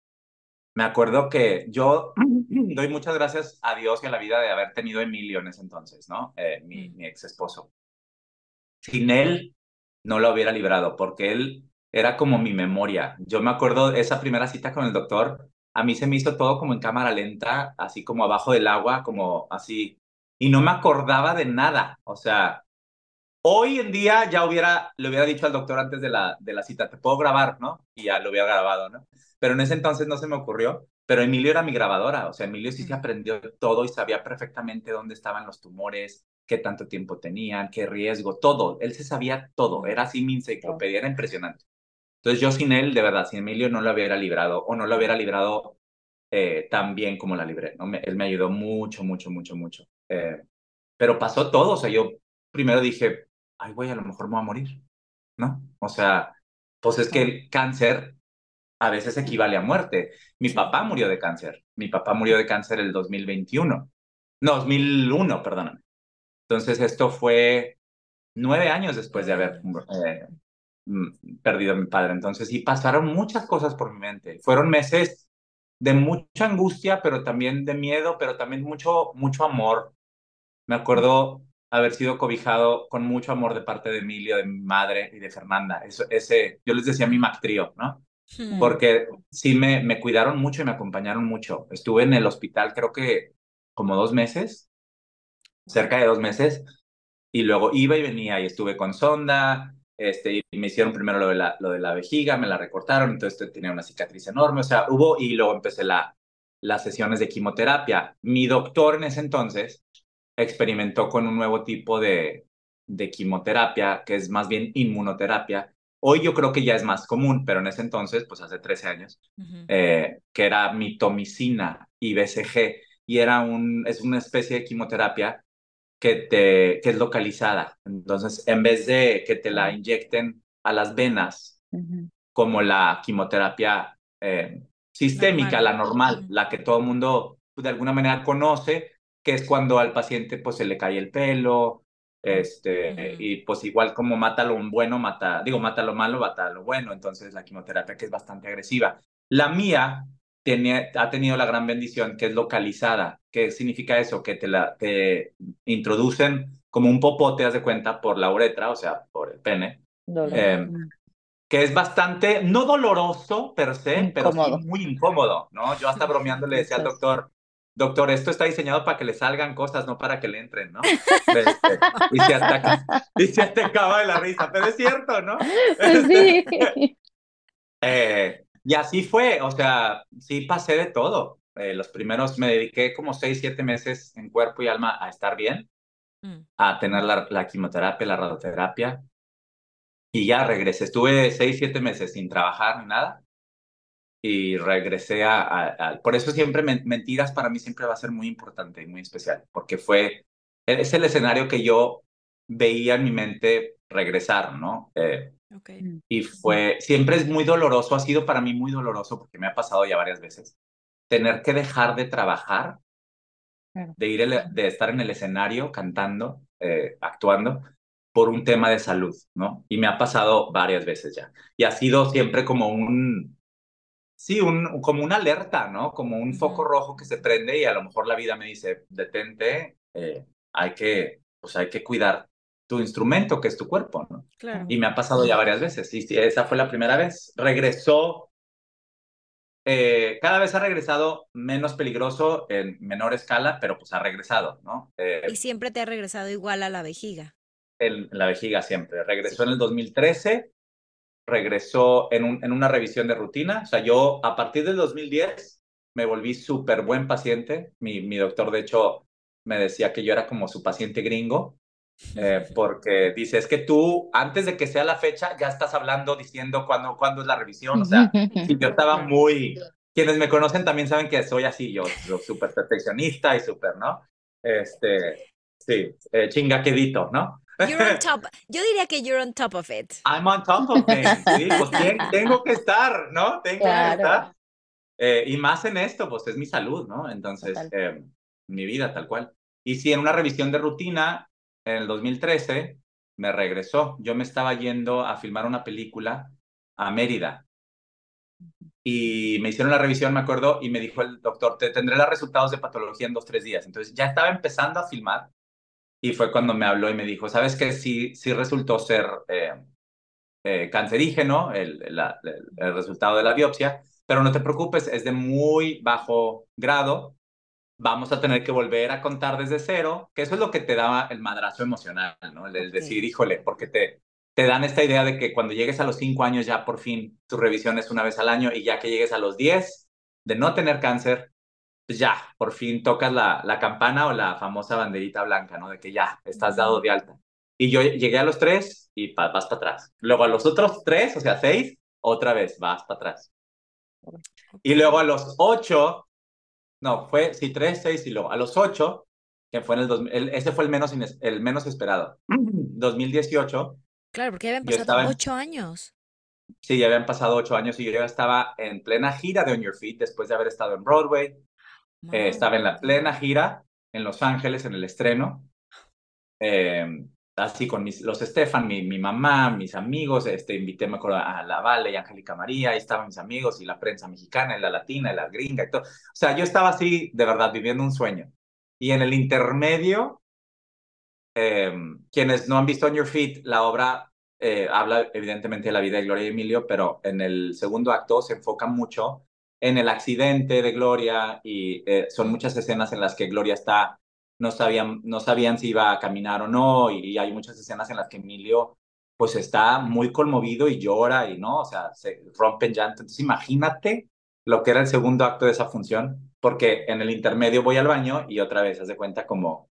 me acuerdo que yo doy muchas gracias a Dios y a la vida de haber tenido a Emilio en ese entonces, ¿no? Eh, mi, mi ex esposo. Sin él, no lo hubiera librado, porque él era como mi memoria. Yo me acuerdo esa primera cita con el doctor, a mí se me hizo todo como en cámara lenta, así como abajo del agua, como así, y no me acordaba de nada. O sea, hoy en día ya hubiera, le hubiera dicho al doctor antes de la, de la cita, te puedo grabar, ¿no? Y ya lo hubiera grabado, ¿no? Pero en ese entonces no se me ocurrió. Pero Emilio era mi grabadora, o sea, Emilio sí se aprendió todo y sabía perfectamente dónde estaban los tumores, qué tanto tiempo tenían, qué riesgo, todo. Él se sabía todo, era así mi enciclopedia, era impresionante. Entonces yo sin él, de verdad, sin Emilio no lo hubiera librado o no lo hubiera librado eh, tan bien como la libré. ¿no? él me ayudó mucho, mucho, mucho, mucho. Eh, pero pasó todo, o sea, yo primero dije, ay, güey, a lo mejor me voy a morir, ¿no? O sea, pues es que el cáncer a veces equivale a muerte. Mi papá murió de cáncer, mi papá murió de cáncer el 2021, no, 2001, perdóname. Entonces esto fue nueve años después de haber eh, Mm, perdido a mi padre. Entonces, sí, pasaron muchas cosas por mi mente. Fueron meses de mucha angustia, pero también de miedo, pero también mucho, mucho amor. Me acuerdo haber sido cobijado con mucho amor de parte de Emilio, de mi madre y de Fernanda. Eso, ese, yo les decía mi Mac Trío, ¿no? Hmm. Porque sí me, me cuidaron mucho y me acompañaron mucho. Estuve en el hospital creo que como dos meses, cerca de dos meses, y luego iba y venía y estuve con sonda, este, y me hicieron primero lo de, la, lo de la vejiga, me la recortaron, entonces tenía una cicatriz enorme, o sea, hubo, y luego empecé la, las sesiones de quimioterapia. Mi doctor en ese entonces experimentó con un nuevo tipo de, de quimioterapia, que es más bien inmunoterapia. Hoy yo creo que ya es más común, pero en ese entonces, pues hace 13 años, eh, que era mitomicina y BCG, y era un, es una especie de quimioterapia que, te, que es localizada. Entonces, en vez de que te la inyecten a las venas, como la quimioterapia eh, sistémica, Normal. la normal, la que todo el mundo pues, de alguna manera conoce, que es cuando al paciente pues se le cae el pelo, este, Ujú. y pues igual como mata lo bueno, mata, digo, mata lo malo, mata lo bueno, entonces la quimioterapia que es bastante agresiva. La mía tiene, ha tenido la gran bendición que es localizada. ¿Qué significa eso? Que te, la, te introducen como un popote, haz de cuenta, por la uretra, o sea, por el pene. Eh, que es bastante, no doloroso per se, pero Incómodo. sí muy incómodo, ¿no? Yo hasta bromeando le decía al Eso es. doctor, doctor, esto está diseñado para que le salgan cosas, no para que le entren, ¿no? Este, y, se ataca, y se atacaba de la risa, pero es cierto, ¿no? Pues sí. Eh, y así fue, o sea, sí pasé de todo. Eh, los primeros me dediqué como seis, siete meses en cuerpo y alma a estar bien, Mm. a tener la, la quimioterapia, la radioterapia. Y ya regresé. Estuve seis, siete meses sin trabajar ni nada. Y regresé a, a- a- Por eso siempre men- mentiras para mí siempre va a ser muy importante y muy especial, porque fue... Es el escenario que yo veía en mi mente regresar, ¿no? Eh, Ok. Mm. y fue... Siempre es muy doloroso, ha sido para mí muy doloroso, porque me ha pasado ya varias veces, tener que dejar de trabajar Claro. de ir el- de estar en el escenario cantando, eh, actuando por un tema de salud, ¿no? Y me ha pasado varias veces ya. Y ha sido siempre como un, sí, un, como una alerta, ¿no? Como un foco rojo que se prende y a lo mejor la vida me dice, detente, eh, hay que, pues hay que cuidar tu instrumento, que es tu cuerpo, ¿no? Claro. Y me ha pasado ya varias veces. Y esa fue la primera vez. Regresó, eh, cada vez ha regresado menos peligroso en menor escala, pero pues ha regresado, ¿no? Eh, Y siempre te ha regresado igual a la vejiga. en la vejiga siempre. Regresó en el 2013, regresó en, un, en una revisión de rutina. O sea, yo a partir del 2010 me volví súper buen paciente. Mi, mi doctor, de hecho, me decía que yo era como su paciente gringo. Eh, porque dice, es que tú, antes de que sea la fecha, ya estás hablando, diciendo cuándo, cuándo es la revisión. O sea, yo estaba muy... Quienes me conocen también saben que soy así, yo, yo súper perfeccionista y súper, ¿no? Este, sí, eh, chingaquedito, ¿no? You're on top. Yo diría que you're on top of it. I'm on top of things, sí, pues tengo que estar, ¿no? Tengo que Claro. estar. Eh, y más en esto, pues es mi salud, ¿no? Entonces, eh, mi vida tal cual. Y sí, en una revisión de rutina, en el 2013, me regresó. Yo me estaba yendo a filmar una película a Mérida. Y me hicieron la revisión, me acuerdo, y me dijo el doctor, te tendré los resultados de patología en dos, tres días. Entonces ya estaba empezando a filmar y fue cuando me habló y me dijo, ¿sabes qué? Sí, sí resultó ser eh, eh, cancerígeno el, la- el- el resultado de la biopsia, pero no te preocupes, es de muy bajo grado. Vamos a tener que volver a contar desde cero, que eso es lo que te da el madrazo emocional, ¿no? El, decir, híjole, porque te, te dan esta idea de que cuando llegues a los cinco años ya por fin tu revisión es una vez al año y ya que llegues a los 10 de no tener cáncer, pues ya, por fin tocas la, la campana o la famosa banderita blanca, ¿no? De que ya, estás dado de alta. Y yo llegué a los tres y pa- vas para atrás. Luego a los otros tres, o sea, seis, otra vez vas para atrás. Y luego a los ocho, no, fue, sí, tres, seis y luego a los ocho, que fue en el, 2000, el- ese fue el menos, ines- el menos esperado. 2018, Claro, porque ya habían pasado en- ocho años. sí, ya habían pasado ocho años y yo ya estaba en plena gira de On Your Feet después de haber estado en Broadway. Eh, estaba en la plena gira en Los Ángeles en el estreno. Eh, así con mis, los Estefan, mi, mi mamá, mis amigos, este, invité, me acuerdo, a la Vale y Angélica María, ahí estaban mis amigos y la prensa mexicana y la latina y la gringa y todo. O sea, yo estaba así, de verdad, viviendo un sueño. Y en el intermedio, em, quienes no han visto On Your Feet, la obra eh, habla evidentemente de la vida de Gloria y Emilio, pero en el segundo acto se enfoca mucho en el accidente de Gloria y eh, son muchas escenas en las que Gloria está, no sabían, no sabían si iba a caminar o no, y, hay muchas escenas en las que Emilio pues está muy conmovido y llora y no, o sea, se rompe en llanto. Entonces imagínate lo que era el segundo acto de esa función, porque en el intermedio voy al baño y otra vez, haz de cuenta como,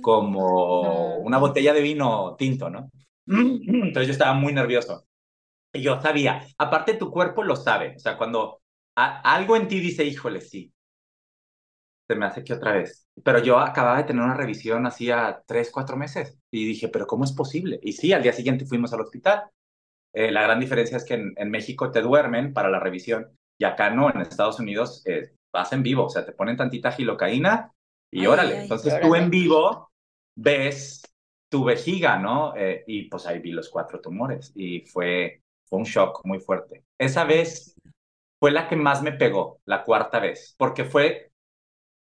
como una botella de vino tinto, ¿no? Entonces yo estaba muy nervioso. Y yo sabía, aparte tu cuerpo lo sabe, o sea, cuando algo en ti dice, híjole, sí. Se me hace que otra vez. Pero yo acababa de tener una revisión hacía tres, cuatro meses y dije, pero ¿cómo es posible? Y sí, al día siguiente fuimos al hospital. Eh, la gran diferencia es que en, México te duermen para la revisión y acá no, en Estados Unidos eh, vas en vivo, o sea, te ponen tantita gilocaína y órale. Entonces tú en vivo ves tu vejiga, ¿no? Eh, y pues ahí vi los cuatro tumores y fue, fue un shock muy fuerte. Esa vez fue la que más me pegó, la cuarta vez, porque fue,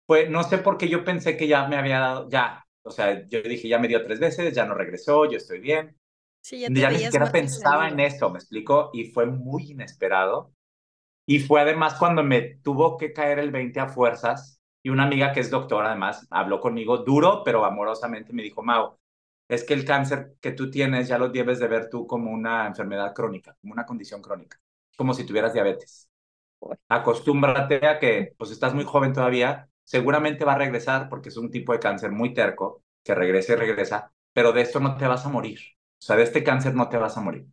fue, no sé por qué yo pensé que ya me había dado, ya, o sea, yo dije, ya me dio tres veces, ya no regresó, yo estoy bien. Sí, ya, ya ni siquiera pensaba en eso, me explico, y fue muy inesperado. Y fue además cuando me tuvo que caer el 20 a fuerzas, y una amiga que es doctora además habló conmigo duro, pero amorosamente me dijo, Mau, es que el cáncer que tú tienes ya lo debes de ver tú como una enfermedad crónica, como una condición crónica, como si tuvieras diabetes acostúmbrate a que pues estás muy joven todavía, seguramente va a regresar porque es un tipo de cáncer muy terco, que regresa y regresa, pero de esto no te vas a morir. O sea, de este cáncer no te vas a morir.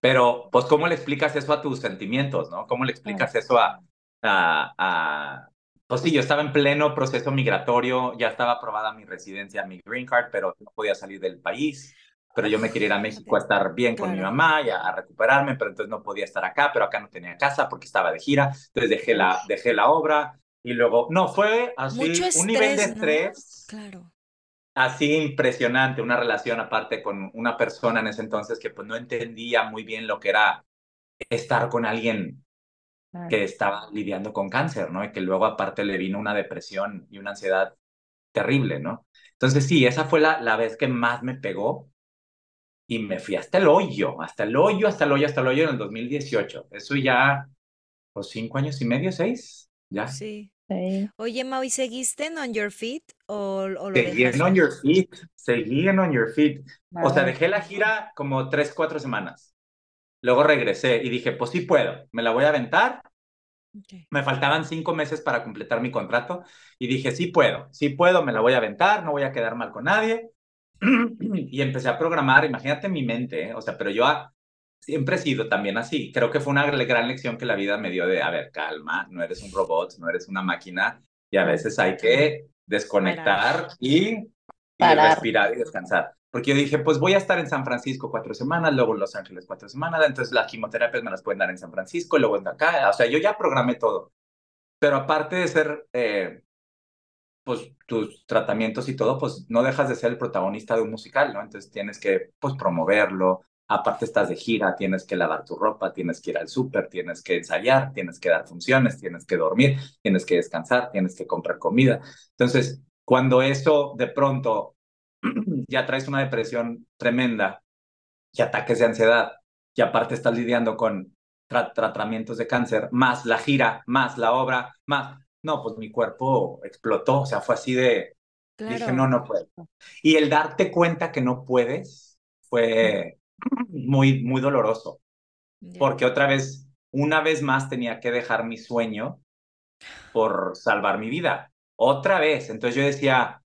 Pero, pues, ¿cómo le explicas eso a tus sentimientos, no? ¿Cómo le explicas eso a, a, a, Pues sí, yo estaba en pleno proceso migratorio, ya estaba aprobada mi residencia, mi green card, pero no podía salir del país pero yo me quería ir a México a estar bien con mi mamá y a, recuperarme, pero entonces no podía estar acá, pero acá no tenía casa porque estaba de gira, entonces dejé la, dejé la obra y luego, no, fue así un nivel de estrés. Claro. Así impresionante, una relación aparte con una persona en ese entonces que pues no entendía muy bien lo que era estar con alguien que estaba lidiando con cáncer, ¿no? Y que luego aparte le vino una depresión y una ansiedad terrible, ¿no? Entonces sí, esa fue la, la vez que más me pegó y me fui hasta el hoyo, hasta el hoyo, hasta el hoyo, hasta el hoyo en el 2018. Eso ya, pues cinco años y medio, seis, ya. Sí. Oye, Mau, ¿y seguiste en On Your Feet o, lo Seguí en On Your Feet, seguí en On Your Feet. O sea, dejé la gira como tres, cuatro semanas. Luego regresé y dije, pues sí puedo, me la voy a aventar. Me faltaban cinco meses para completar mi contrato y dije, sí puedo, sí puedo, me la voy a aventar, no voy a quedar mal con nadie. y empecé a programar, imagínate mi mente, ¿eh? o sea, pero yo siempre he sido también así. Creo que fue una gran lección que la vida me dio de, a ver, calma, no eres un robot, no eres una máquina y a veces hay que desconectar y, y respirar y descansar. Porque yo dije, pues voy a estar en San Francisco cuatro semanas, luego en Los Ángeles cuatro semanas, entonces las quimioterapias me las pueden dar en San Francisco, luego en acá, o sea, yo ya programé todo. Pero aparte de ser eh, pues tus tratamientos y todo, pues no dejas de ser el protagonista de un musical, ¿no? Entonces tienes que, pues, promoverlo, aparte estás de gira, tienes que lavar tu ropa, tienes que ir al súper, tienes que ensayar, tienes que dar funciones, tienes que dormir, tienes que descansar, tienes que comprar comida. Entonces, cuando eso de pronto ya traes una depresión tremenda y ataques de ansiedad, y aparte estás lidiando con tratamientos de cáncer, más la gira, más la obra, más, no, pues mi cuerpo explotó, o sea, fue así de, dije, no, no puedo. Y el darte cuenta que no puedes fue muy, muy doloroso, porque otra vez, una vez más tenía que dejar mi sueño por salvar mi vida, otra vez. Entonces yo decía,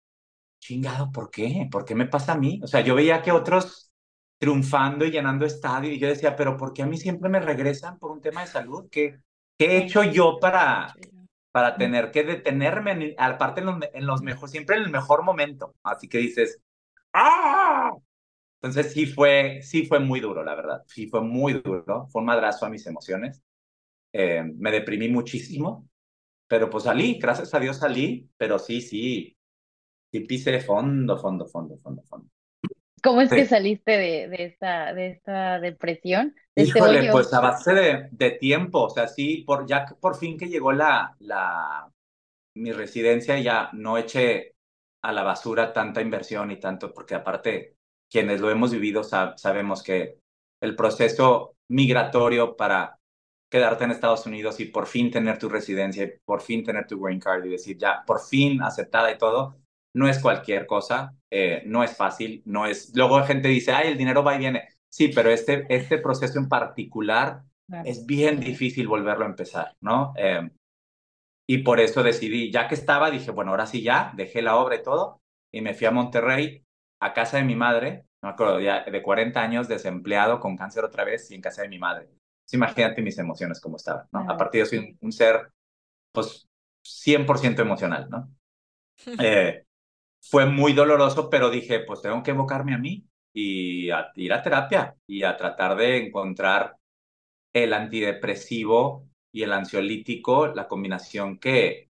chingado, ¿por qué? ¿Por qué me pasa a mí? O sea, yo veía que otros triunfando y llenando estadio y yo decía, pero ¿por qué a mí siempre me regresan por un tema de salud? ¿Qué, qué he hecho yo para, para tener que detenerme, aparte en los, en los mejores, siempre en el mejor momento. Así que dices, ¡ah! Entonces sí fue, sí fue muy duro, la verdad. Sí fue muy duro. Fue un madrazo a mis emociones. Eh, me deprimí muchísimo, pero pues salí, gracias a Dios salí, pero sí, sí, sí pisé fondo, fondo, fondo, fondo, fondo. ¿Cómo es que saliste de, de, esta, de esta depresión? Este Híjole, pues a base de, de, tiempo, o sea, sí, por, ya por fin que llegó la, la, mi residencia, ya no eché a la basura tanta inversión y tanto, porque aparte, quienes lo hemos vivido sabemos que el proceso migratorio para quedarte en Estados Unidos y por fin tener tu residencia, y por fin tener tu green card y decir ya, por fin aceptada y todo, no es cualquier cosa, eh, no es fácil, no es... Luego la gente dice, ay, el dinero va y viene. Sí, pero este, este proceso en particular es bien difícil volverlo a empezar, ¿no? Eh, y por eso decidí, ya que estaba, dije, bueno, ahora sí ya, dejé la obra y todo, y me fui a Monterrey, a casa de mi madre, no me acuerdo, ya de 40 años, desempleado, con cáncer otra vez, y en casa de mi madre. imagínate mis emociones como estaban, ¿no? A partir de soy un, ser, pues, 100% emocional, ¿no? Eh, fue muy doloroso, pero dije, pues tengo que evocarme a mí y a ir a terapia y a tratar de encontrar el antidepresivo y el ansiolítico, la combinación que,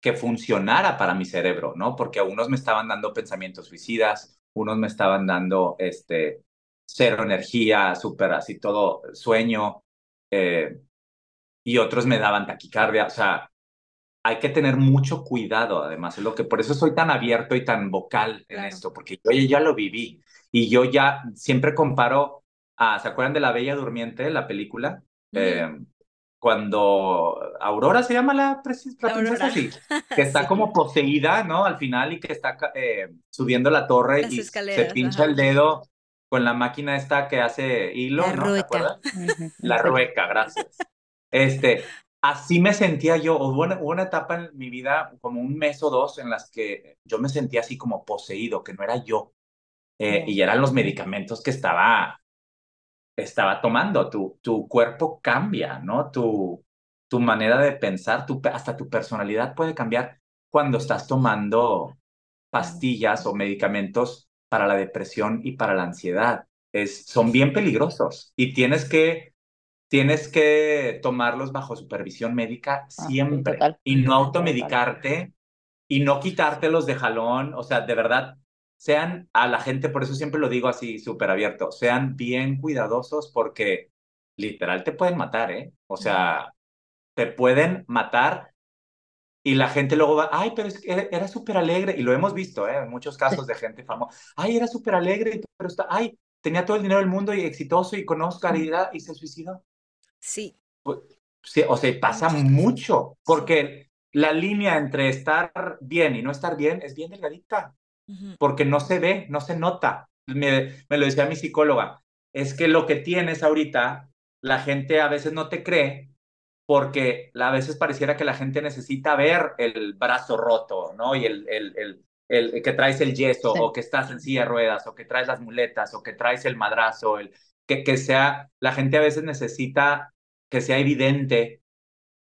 que funcionara para mi cerebro, ¿no? Porque unos me estaban dando pensamientos suicidas, unos me estaban dando este, cero energía, súper así todo sueño, eh, y otros me daban taquicardia, o sea, hay que tener mucho cuidado, además, es lo que por eso soy tan abierto y tan vocal en esto, porque yo ya lo viví y yo ya siempre comparo a, ¿se acuerdan de La Bella Durmiente, la película? cuando Aurora se llama la, princesa, sí, que está como poseída, ¿no? Al final y que está eh, subiendo la torre y se pincha el dedo con la máquina esta que hace hilo, la ¿no? Rueca. La rueca, gracias. Este, así me sentía yo, hubo una, etapa en mi vida, como un mes o dos, en las que yo me sentía así como poseído, que no era yo. Eh, y eran los medicamentos que estaba estaba tomando. Tu, tu cuerpo cambia, ¿no? Tu, tu manera de pensar, tu, hasta tu personalidad puede cambiar cuando estás tomando pastillas o medicamentos para la depresión y para la ansiedad. Es, son bien peligrosos y tienes que, tienes que tomarlos bajo supervisión médica ah, siempre y no automedicarte y no quitártelos de jalón. O sea, de verdad, sean a la gente, por eso siempre lo digo así súper abierto, sean bien cuidadosos porque literal te pueden matar, ¿eh? O sea, te pueden matar y la gente luego va, ay, pero es que era, súper alegre, y lo hemos visto, ¿eh? En muchos casos de gente famosa, ay, era súper alegre, pero está, ay, tenía todo el dinero del mundo y exitoso y con Oscar y, se suicidó. Sí. Sí. O sea, pasa mucho, porque la línea entre estar bien y no estar bien es bien delgadita porque no se ve, no se nota. Me, lo decía mi psicóloga, es que lo que tienes ahorita, la gente a veces no te cree porque a veces pareciera que la gente necesita ver el brazo roto, ¿no? Y el, el, el, que traes el yeso, o que estás en silla de ruedas, o que traes las muletas, o que traes el madrazo, el, que, que sea, la gente a veces necesita que sea evidente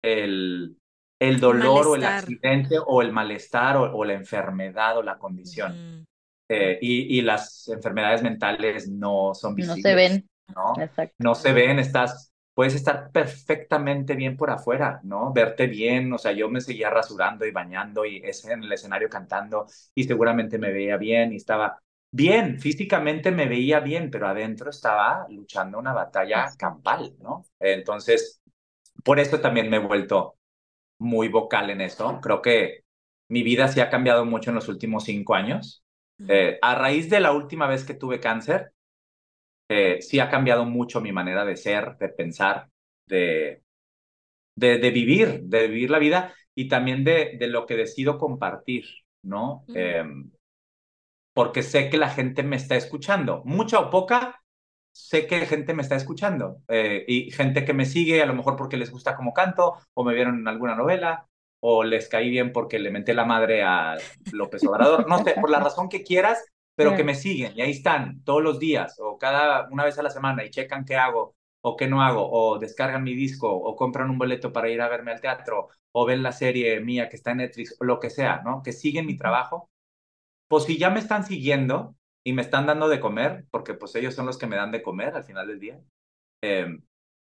el, el dolor o el accidente o el malestar o, la enfermedad o la condición. Eh, y, y, las enfermedades mentales no son visibles. No se ven. ¿no? no se ven, estás, puedes estar perfectamente bien por afuera, ¿no? Verte bien, o sea, yo me seguía rasurando y bañando y ese en el escenario cantando y seguramente me veía bien y estaba bien, físicamente me veía bien, pero adentro estaba luchando una batalla campal, ¿no? Entonces, por eso también me he vuelto muy vocal en eso. Creo que mi vida sí ha cambiado mucho en los últimos cinco años. Eh, a raíz de la última vez que tuve cáncer, eh, sí ha cambiado mucho mi manera de ser, de pensar, de, de, vivir, de vivir la vida y también de, de lo que decido compartir, ¿no? Em, porque sé que la gente me está escuchando, mucha o poca, sé que gente me está escuchando eh, y gente que me sigue a lo mejor porque les gusta como canto o me vieron en alguna novela o les caí bien porque le menté la madre a López Obrador, no sé, por la razón que quieras, pero que me siguen y ahí están todos los días o cada una vez a la semana y checan qué hago o qué no hago o descargan mi disco o compran un boleto para ir a verme al teatro o ven la serie mía que está en Netflix o lo que sea, ¿no? Que siguen mi trabajo. Pues si ya me están siguiendo, y me están dando de comer, porque pues ellos son los que me dan de comer al final del día. Eh,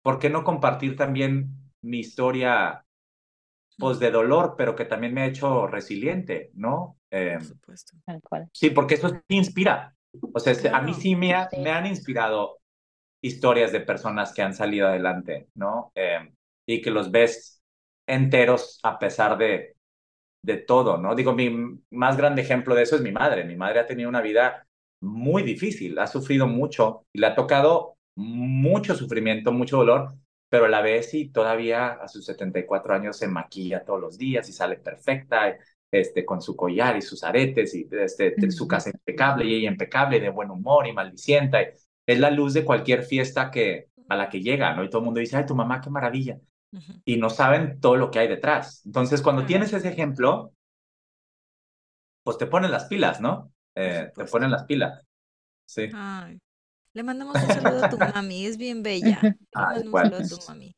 ¿Por qué no compartir también mi historia pues de dolor, pero que también me ha hecho resiliente, ¿no? Eh, Por supuesto. Sí, porque eso inspira. O sea, a mí sí me, me, han inspirado historias de personas que han salido adelante, ¿no? Eh, y que los ves enteros a pesar de, de todo, ¿no? Digo, mi más grande ejemplo de eso es mi madre. Mi madre ha tenido una vida muy difícil, ha sufrido mucho y le ha tocado mucho sufrimiento, mucho dolor, pero a la vez y todavía a sus 74 años se maquilla todos los días y sale perfecta, este, con su collar y sus aretes y este, su casa impecable y ella impecable, de buen humor y maldicienta. Es la luz de cualquier fiesta que, a la que llega, ¿no? Y todo el mundo dice, ay, tu mamá, qué maravilla. Y no saben todo lo que hay detrás. Entonces, cuando tienes ese ejemplo, pues te ponen las pilas, ¿no? Eh, te ponen las pilas. Sí. Le mandamos un saludo a tu mami, es bien bella. Le mandamos un saludo a tu mami.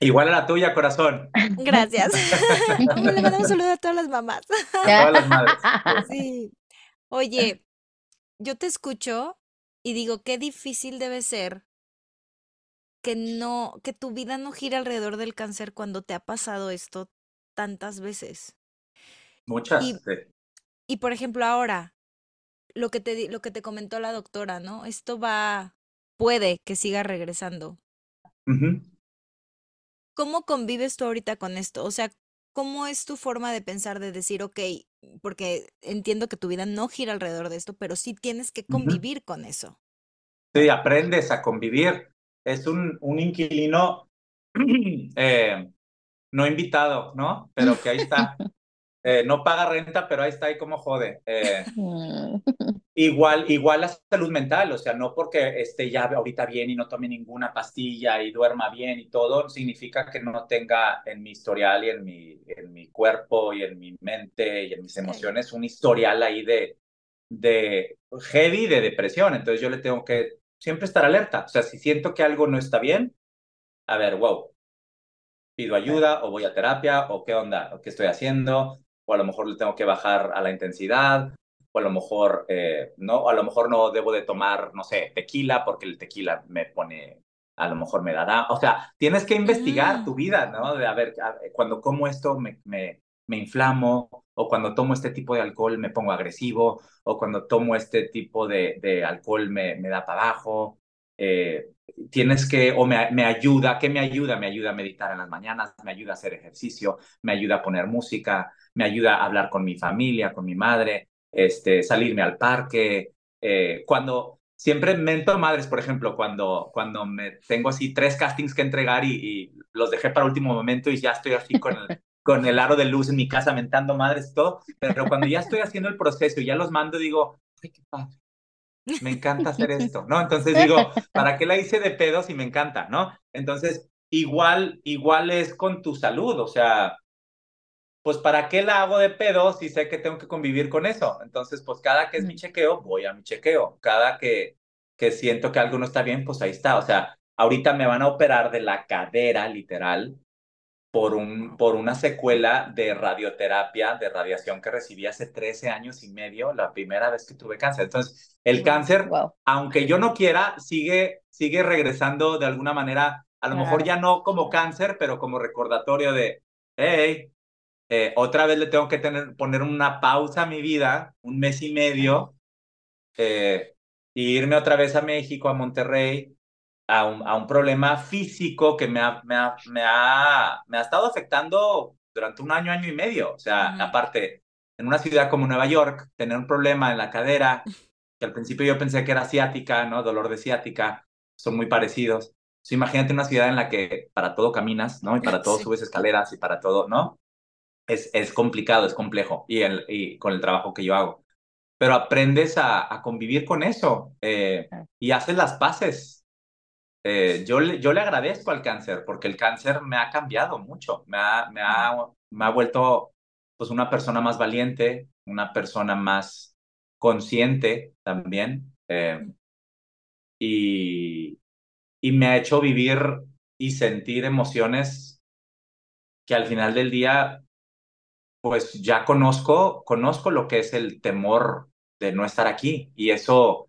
Igual a la tuya, corazón. Gracias. Le mandamos un saludo a todas las mamás. A todas las madres. Sí. Oye, yo te escucho y digo, qué difícil debe ser que no, que tu vida no gira alrededor del cáncer cuando te ha pasado esto tantas veces. Muchas. Y, y por ejemplo, ahora, lo que te lo que te comentó la doctora, ¿no? Esto va, puede que siga regresando. ¿Cómo convives tú ahorita con esto? O sea, ¿cómo es tu forma de pensar de decir, ok, porque entiendo que tu vida no gira alrededor de esto, pero sí tienes que convivir con eso? Sí, aprendes a convivir es un, un inquilino eh, no invitado, ¿no? Pero que ahí está. Eh, no paga renta, pero ahí está ahí como jode. Eh, igual, igual la salud mental, o sea, no porque esté ya ahorita bien y no tome ninguna pastilla y duerma bien y todo, significa que no tenga en mi historial y en mi, en mi cuerpo y en mi mente y en mis emociones un historial ahí de, de heavy, de depresión. Entonces yo le tengo que siempre estar alerta. O sea, si siento que algo no está bien, a ver, wow, pido ayuda o voy a terapia o qué onda, o qué estoy haciendo, o a lo mejor le tengo que bajar a la intensidad, o a lo mejor eh, no, a lo mejor no debo de tomar, no sé, tequila porque el tequila me pone, a lo mejor me dará, o sea, tienes que investigar tu vida, ¿no? De a ver, cuando como esto me, me, me inflamo, o cuando tomo este tipo de alcohol me pongo agresivo, o cuando tomo este tipo de, de alcohol me, me da para abajo. Eh, tienes que, o me, me, ayuda, ¿qué me ayuda? Me ayuda a meditar en las mañanas, me ayuda a hacer ejercicio, me ayuda a poner música, me ayuda a hablar con mi familia, con mi madre, este, salirme al parque. Eh, cuando siempre mento madres, por ejemplo, cuando, cuando me tengo así tres castings que entregar y, y los dejé para último momento y ya estoy así con el, con el aro de luz en mi casa mentando madres todo, pero cuando ya estoy haciendo el proceso y ya los mando, digo, ay, qué padre, me encanta hacer esto, ¿no? Entonces digo, ¿para qué la hice de pedo si me encanta, ¿no? Entonces, igual, igual es con tu salud, o sea, pues ¿para qué la hago de pedo si sé que tengo que convivir con eso? Entonces, pues cada que es mi chequeo, voy a mi chequeo. Cada que, que siento que algo no está bien, pues ahí está. O sea, ahorita me van a operar de la cadera, literal, por, un, por una secuela de radioterapia, de radiación que recibí hace 13 años y medio, la primera vez que tuve cáncer. Entonces, el cáncer, aunque yo no quiera, sigue, sigue regresando de alguna manera, a lo mejor ya no como cáncer, pero como recordatorio de, hey, eh, otra vez le tengo que tener, poner una pausa a mi vida, un mes y medio, eh, e irme otra vez a México, a Monterrey, a un, a un problema físico que me ha, me, ha, me, ha, me ha estado afectando durante un año, año y medio. O sea, aparte, en una ciudad como Nueva York, tener un problema en la cadera, que al principio yo pensé que era asiática, ¿no? Dolor de ciática, son muy parecidos. imagínate una ciudad en la que para todo caminas, ¿no? Y para todo subes escaleras y para todo, ¿no? Es, es complicado, es complejo, y, el, y con el trabajo que yo hago. Pero aprendes a, a convivir con eso eh, y haces las paces eh, yo, le, yo le agradezco al cáncer porque el cáncer me ha cambiado mucho, me ha, me ha, me ha vuelto pues una persona más valiente, una persona más consciente también eh, y, y me ha hecho vivir y sentir emociones que al final del día pues ya conozco, conozco lo que es el temor de no estar aquí y eso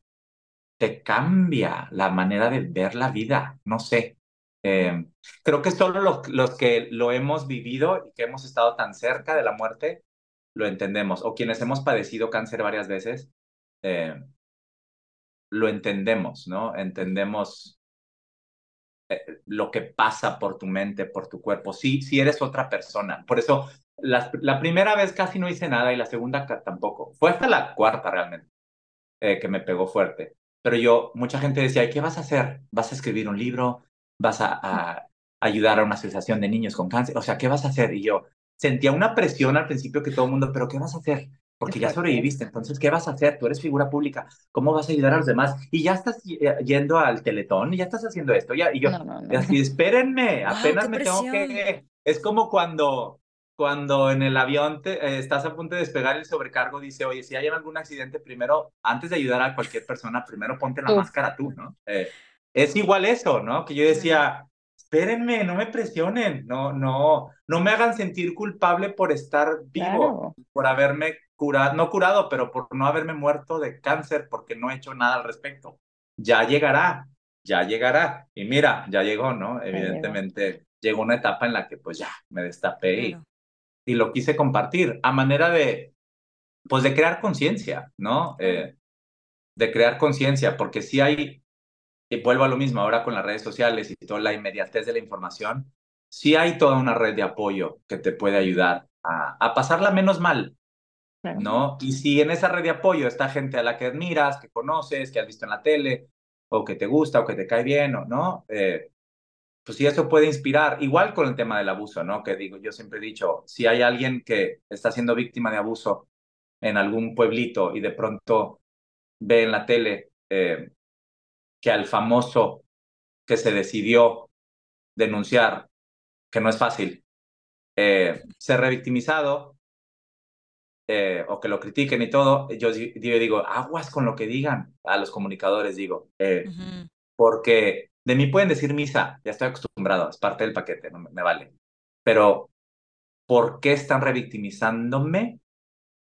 te cambia la manera de ver la vida, no sé. Eh, creo que solo los, los, que lo hemos vivido y que hemos estado tan cerca de la muerte, lo entendemos. O quienes hemos padecido cáncer varias veces, eh, lo entendemos, ¿no? Entendemos eh, lo que pasa por tu mente, por tu cuerpo. Sí, sí eres otra persona. Por eso la, la primera vez casi no hice nada y la segunda tampoco. Fue hasta la cuarta realmente eh, que me pegó fuerte. Pero yo, mucha gente decía, ¿qué vas a hacer? ¿Vas a escribir un libro? ¿Vas a, a ayudar a una asociación de niños con cáncer? O sea, ¿qué vas a hacer? Y yo sentía una presión al principio que todo el mundo, ¿pero qué vas a hacer? porque ya sobreviviste, entonces, ¿qué vas a hacer? Tú eres figura pública, ¿cómo vas a ayudar a los demás? Y ya estás yendo al teletón, y ya estás haciendo esto, ya, y yo, así, espérenme, apenas me tengo que... Es como cuando, cuando en el avión te, eh, estás a punto de despegar el sobrecargo, dice, oye, si hay algún accidente, primero, antes de ayudar a cualquier persona, primero ponte la máscara tú, ¿no? Eh, es igual eso, ¿no? Que yo decía, espérenme, no me presionen, no, no, no me hagan sentir culpable por estar vivo, por haberme curado, no curado, pero por no haberme muerto de cáncer porque no he hecho nada al respecto. Ya llegará, ya llegará. Y mira, ya llegó, ¿no? Evidentemente llegó. una etapa en la que pues ya me destapé y, y, lo quise compartir a manera de, pues de crear conciencia, ¿no? Eh, de crear conciencia, porque si hay, y vuelvo a lo mismo ahora con las redes sociales y toda la inmediatez de la información, sí hay toda una red de apoyo que te puede ayudar a, a pasarla menos mal, ¿no? Y si en esa red de apoyo está gente a la que admiras, que conoces, que has visto en la tele, o que te gusta, o que te cae bien, o no, eh, pues sí, eso puede inspirar. Igual con el tema del abuso, ¿no? Que digo, yo siempre he dicho, si hay alguien que está siendo víctima de abuso en algún pueblito y de pronto ve en la tele eh, que al famoso que se decidió denunciar, que no es fácil, eh, ser revictimizado, eh, o que lo critiquen y todo, yo, digo, aguas con lo que digan a los comunicadores, digo, eh, porque de mí pueden decir misa, ya estoy acostumbrado, es parte del paquete, no me, vale. Pero, ¿por qué están revictimizándome?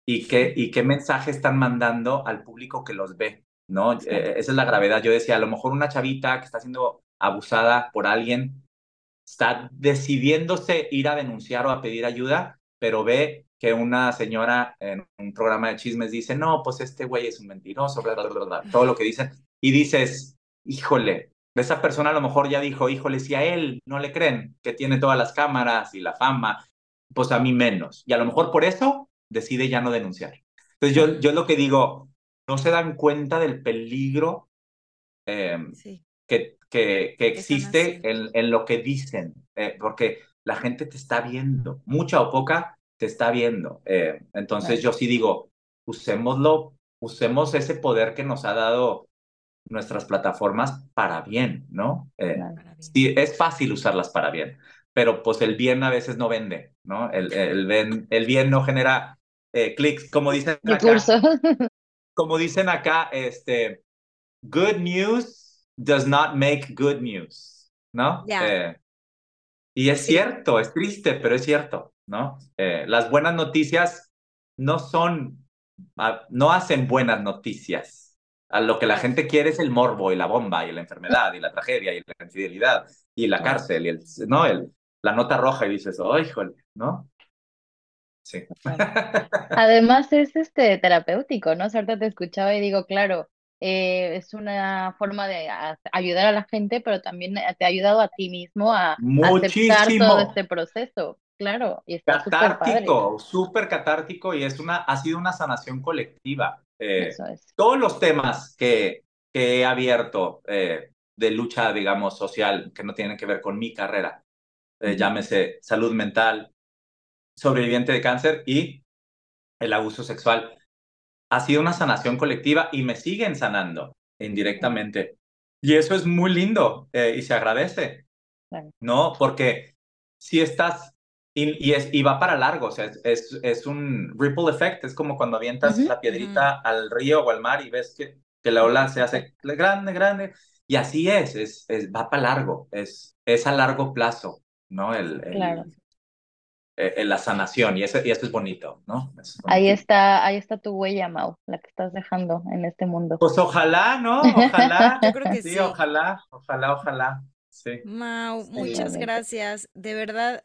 ¿Y qué, ¿Y qué mensaje están mandando al público que los ve? ¿no? Eh, esa es la gravedad. Yo decía, a lo mejor una chavita que está siendo abusada por alguien está decidiéndose ir a denunciar o a pedir ayuda, pero ve que una señora en un programa de chismes dice, no, pues este güey es un mentiroso, bla, bla, bla, todo lo que dicen, y dices, híjole, esa persona a lo mejor ya dijo, híjole, si a él no le creen que tiene todas las cámaras y la fama, pues a mí menos. Y a lo mejor por eso decide ya no denunciar. Entonces yo, yo lo que digo, no se dan cuenta del peligro em, que, que, que, existe en, en, lo que dicen, eh, porque la gente te está viendo, mucha o poca, te está viendo. Eh, entonces yo sí digo, usémoslo, usemos ese poder que nos ha dado nuestras plataformas para bien, ¿no? Eh, sí, es fácil usarlas para bien, pero pues el bien a veces no vende, ¿no? El, el, bien, el bien no genera eh, clics, como dicen acá. como dicen acá, este, good news does not make good news, ¿no? y es cierto, es triste, pero es cierto. ¿no? Eh, las buenas noticias no son, ah, no hacen buenas noticias. A lo que la gente quiere es el morbo y la bomba y la enfermedad y la tragedia y la infidelidad y la cárcel y el, ¿no? El, la nota roja y dices, oh, híjole, ¿no? Sí. Además es este terapéutico, ¿no? Ahorita te escuchaba y digo, claro, eh, es una forma de ayudar a la gente, pero también te ha ayudado a ti mismo a aceptar todo este proceso. Claro, y está catártico, súper catártico y es una, ha sido una sanación colectiva. Eh, todos los temas que, que he abierto eh, de lucha, digamos, social, que no tienen que ver con mi carrera, eh, llámese salud mental, sobreviviente de cáncer y el abuso sexual, ha sido una sanación colectiva y me siguen sanando indirectamente. Y eso es muy lindo y se agradece, ¿no? Porque si estás y, es, y va para largo, o sea, es, es, un ripple effect, es como cuando avientas la piedrita al río o al mar y ves que, que la ola se hace grande, grande, y así es, es, es va para largo, es, es a largo plazo, ¿no? El, claro. E, la sanación, y eso, y esto es bonito, ¿no? Ahí está, ahí está tu huella, Mau, la que estás dejando en este mundo. Pues ojalá, ¿no? Ojalá. Yo creo que sí, sí, ojalá, ojalá, ojalá. Sí. Mau, muchas gracias. De verdad,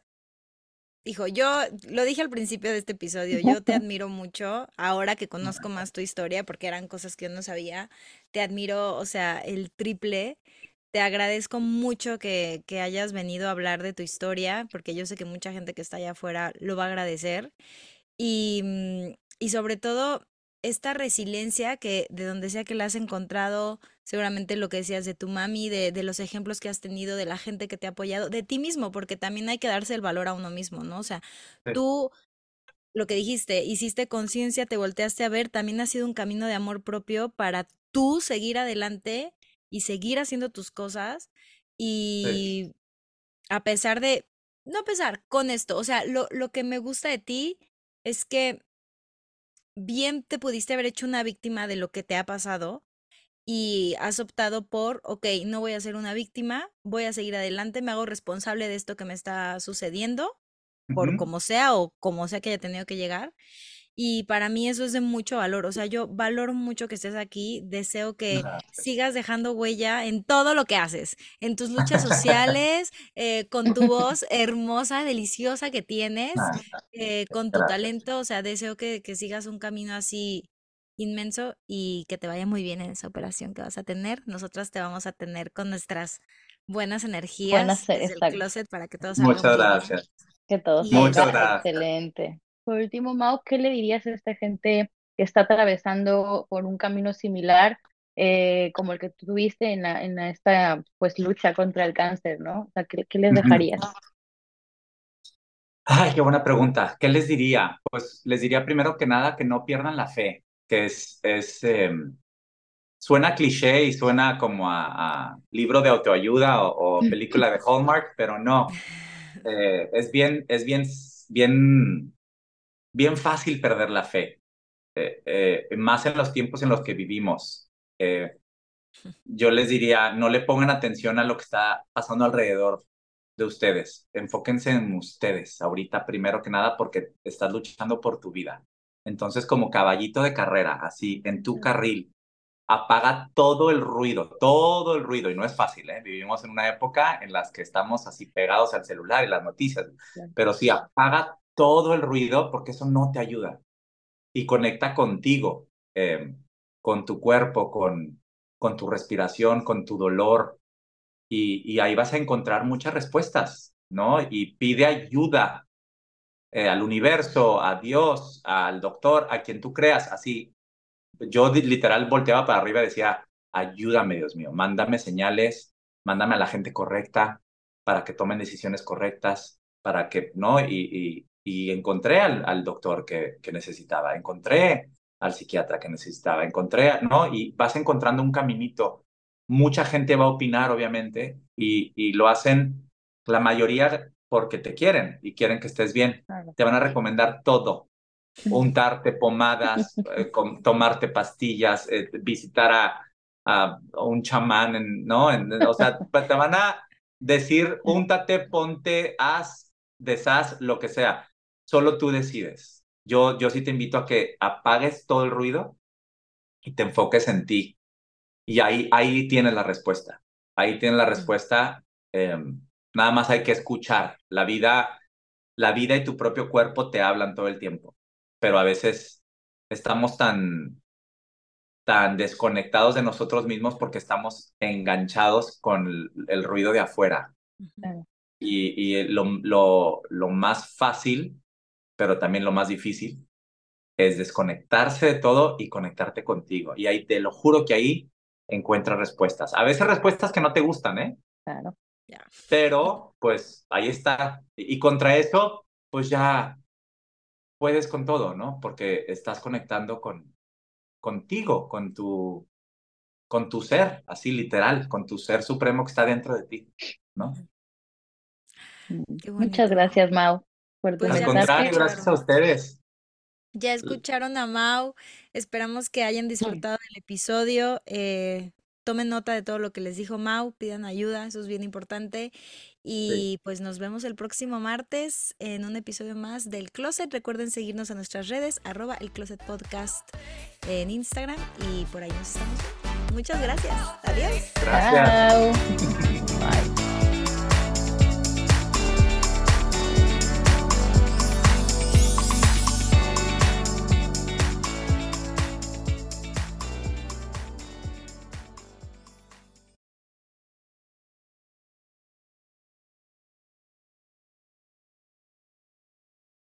Hijo, yo lo dije al principio de este episodio, yo te admiro mucho, ahora que conozco más tu historia, porque eran cosas que yo no sabía, te admiro, o sea, el triple. te agradezco mucho que, que hayas venido a hablar de tu historia, porque yo sé que mucha gente que está allá afuera lo va a agradecer. Y, mm, y sobre todo, esta resiliencia que de donde sea que la has encontrado, seguramente lo que decías de tu mami, de, de los ejemplos que has tenido, de la gente que te ha apoyado, de ti mismo, porque también hay que darse el valor a uno mismo, ¿no? O sea, Sí. tú, lo que dijiste, hiciste conciencia, te volteaste a ver, también ha sido un camino de amor propio para tú seguir adelante y seguir haciendo tus cosas Sí. y a pesar de, no a pesar, con esto, o sea, lo, lo que me gusta de ti es que bien te pudiste haber hecho una víctima de lo que te ha pasado y has optado por, ok, no voy a ser una víctima, voy a seguir adelante, me hago responsable de esto que me está sucediendo, por como sea o como sea que haya tenido que llegar. Y para mí eso es de mucho valor. O sea, yo valoro mucho que estés aquí. Deseo que Gracias. sigas dejando huella en todo lo que haces, en tus luchas sociales, eh, con tu voz hermosa, deliciosa que tienes, Ah, eh, con tu gracias. talento. O sea, deseo que, que sigas un camino así inmenso y que te vaya muy bien en esa operación que vas a tener. Nosotras te vamos a tener con nuestras buenas Buenas, energías desde el closet para que todo salga Muchas bien. gracias. Que todo Y Muchas gracias. excelente. Por último, Mau, ¿qué le dirías a esta gente que está atravesando por un camino similar eh, como el que tuviste en la, en esta pues lucha contra el cáncer, ¿no? O sea, ¿qué, qué les dejarías? Ay, qué buena pregunta. ¿Qué les diría? Pues les diría primero que nada que no pierdan la fe, que es, es em, suena cliché y suena como a, a libro de autoayuda o, o película de Hallmark, pero no. Eh, es bien, es bien, bien, bien fácil perder la fe, eh, eh, más en los tiempos en los que vivimos. Eh, yo les diría, no le pongan atención a lo que está pasando alrededor de ustedes. Enfóquense en ustedes ahorita primero que nada porque estás luchando por tu vida. Entonces, como caballito de carrera, así, en tu carril, apaga todo el ruido, todo el ruido. Y no es fácil, ¿eh? Vivimos en una época en las que estamos así pegados al celular y las noticias. Pero sí, apaga todo el ruido porque eso no te ayuda. Y conecta contigo, eh, con tu cuerpo, con, con tu respiración, con tu dolor. Y, ahí vas a encontrar muchas respuestas, ¿no? Y pide ayuda eh, al universo, a Dios, al doctor, a quien tú creas. Así, yo literal volteaba para arriba y decía, ayúdame, Dios mío, mándame señales, mándame a la gente correcta para que tomen decisiones correctas, para que, ¿no? Y, y encontré al, al doctor que, que necesitaba, encontré al psiquiatra que necesitaba, encontré, ¿no? Y vas encontrando un caminito. Mucha gente va a opinar, obviamente, y, y lo hacen la mayoría porque te quieren y quieren que estés bien. Claro. Te van a recomendar todo, untarte pomadas, eh, com- tomarte pastillas, eh, visitar a, a un chamán, en- ¿no? En- o sea, te van a decir, úntate, ponte, haz, deshaz, lo que sea. Solo tú decides. Yo, yo sí te invito a que apagues todo el ruido y te enfoques en ti. Y ahí, ahí tienes la respuesta. Ahí tienes la respuesta. eh, nada más hay que escuchar. La vida, la vida y tu propio cuerpo te hablan todo el tiempo. Pero a veces estamos tan, tan desconectados de nosotros mismos porque estamos enganchados con el, el ruido de afuera. Claro. Y, y lo, lo, lo más fácil, pero también lo más difícil, es desconectarse de todo y conectarte contigo. Y ahí te lo juro que ahí encuentras respuestas. A veces respuestas que no te gustan, ¿eh? Claro. Ya. Pero pues ahí está. Y, y contra eso, pues ya puedes con todo, ¿no? Porque estás conectando con contigo, con tu con tu ser, así literal, con tu ser supremo que está dentro de ti, ¿no? Muchas gracias, Mau, por tu Pues Al contrario, gracias a ustedes. Ya escucharon a Mau, esperamos que hayan disfrutado del episodio. eh, tomen nota de todo lo que les dijo Mau, pidan ayuda, eso es bien importante. Y pues nos vemos el próximo martes en un episodio más del Closet. Recuerden seguirnos en nuestras redes, arroba el Closet Podcast en Instagram y por ahí nos estamos. Muchas gracias. Adiós. Gracias. Bye.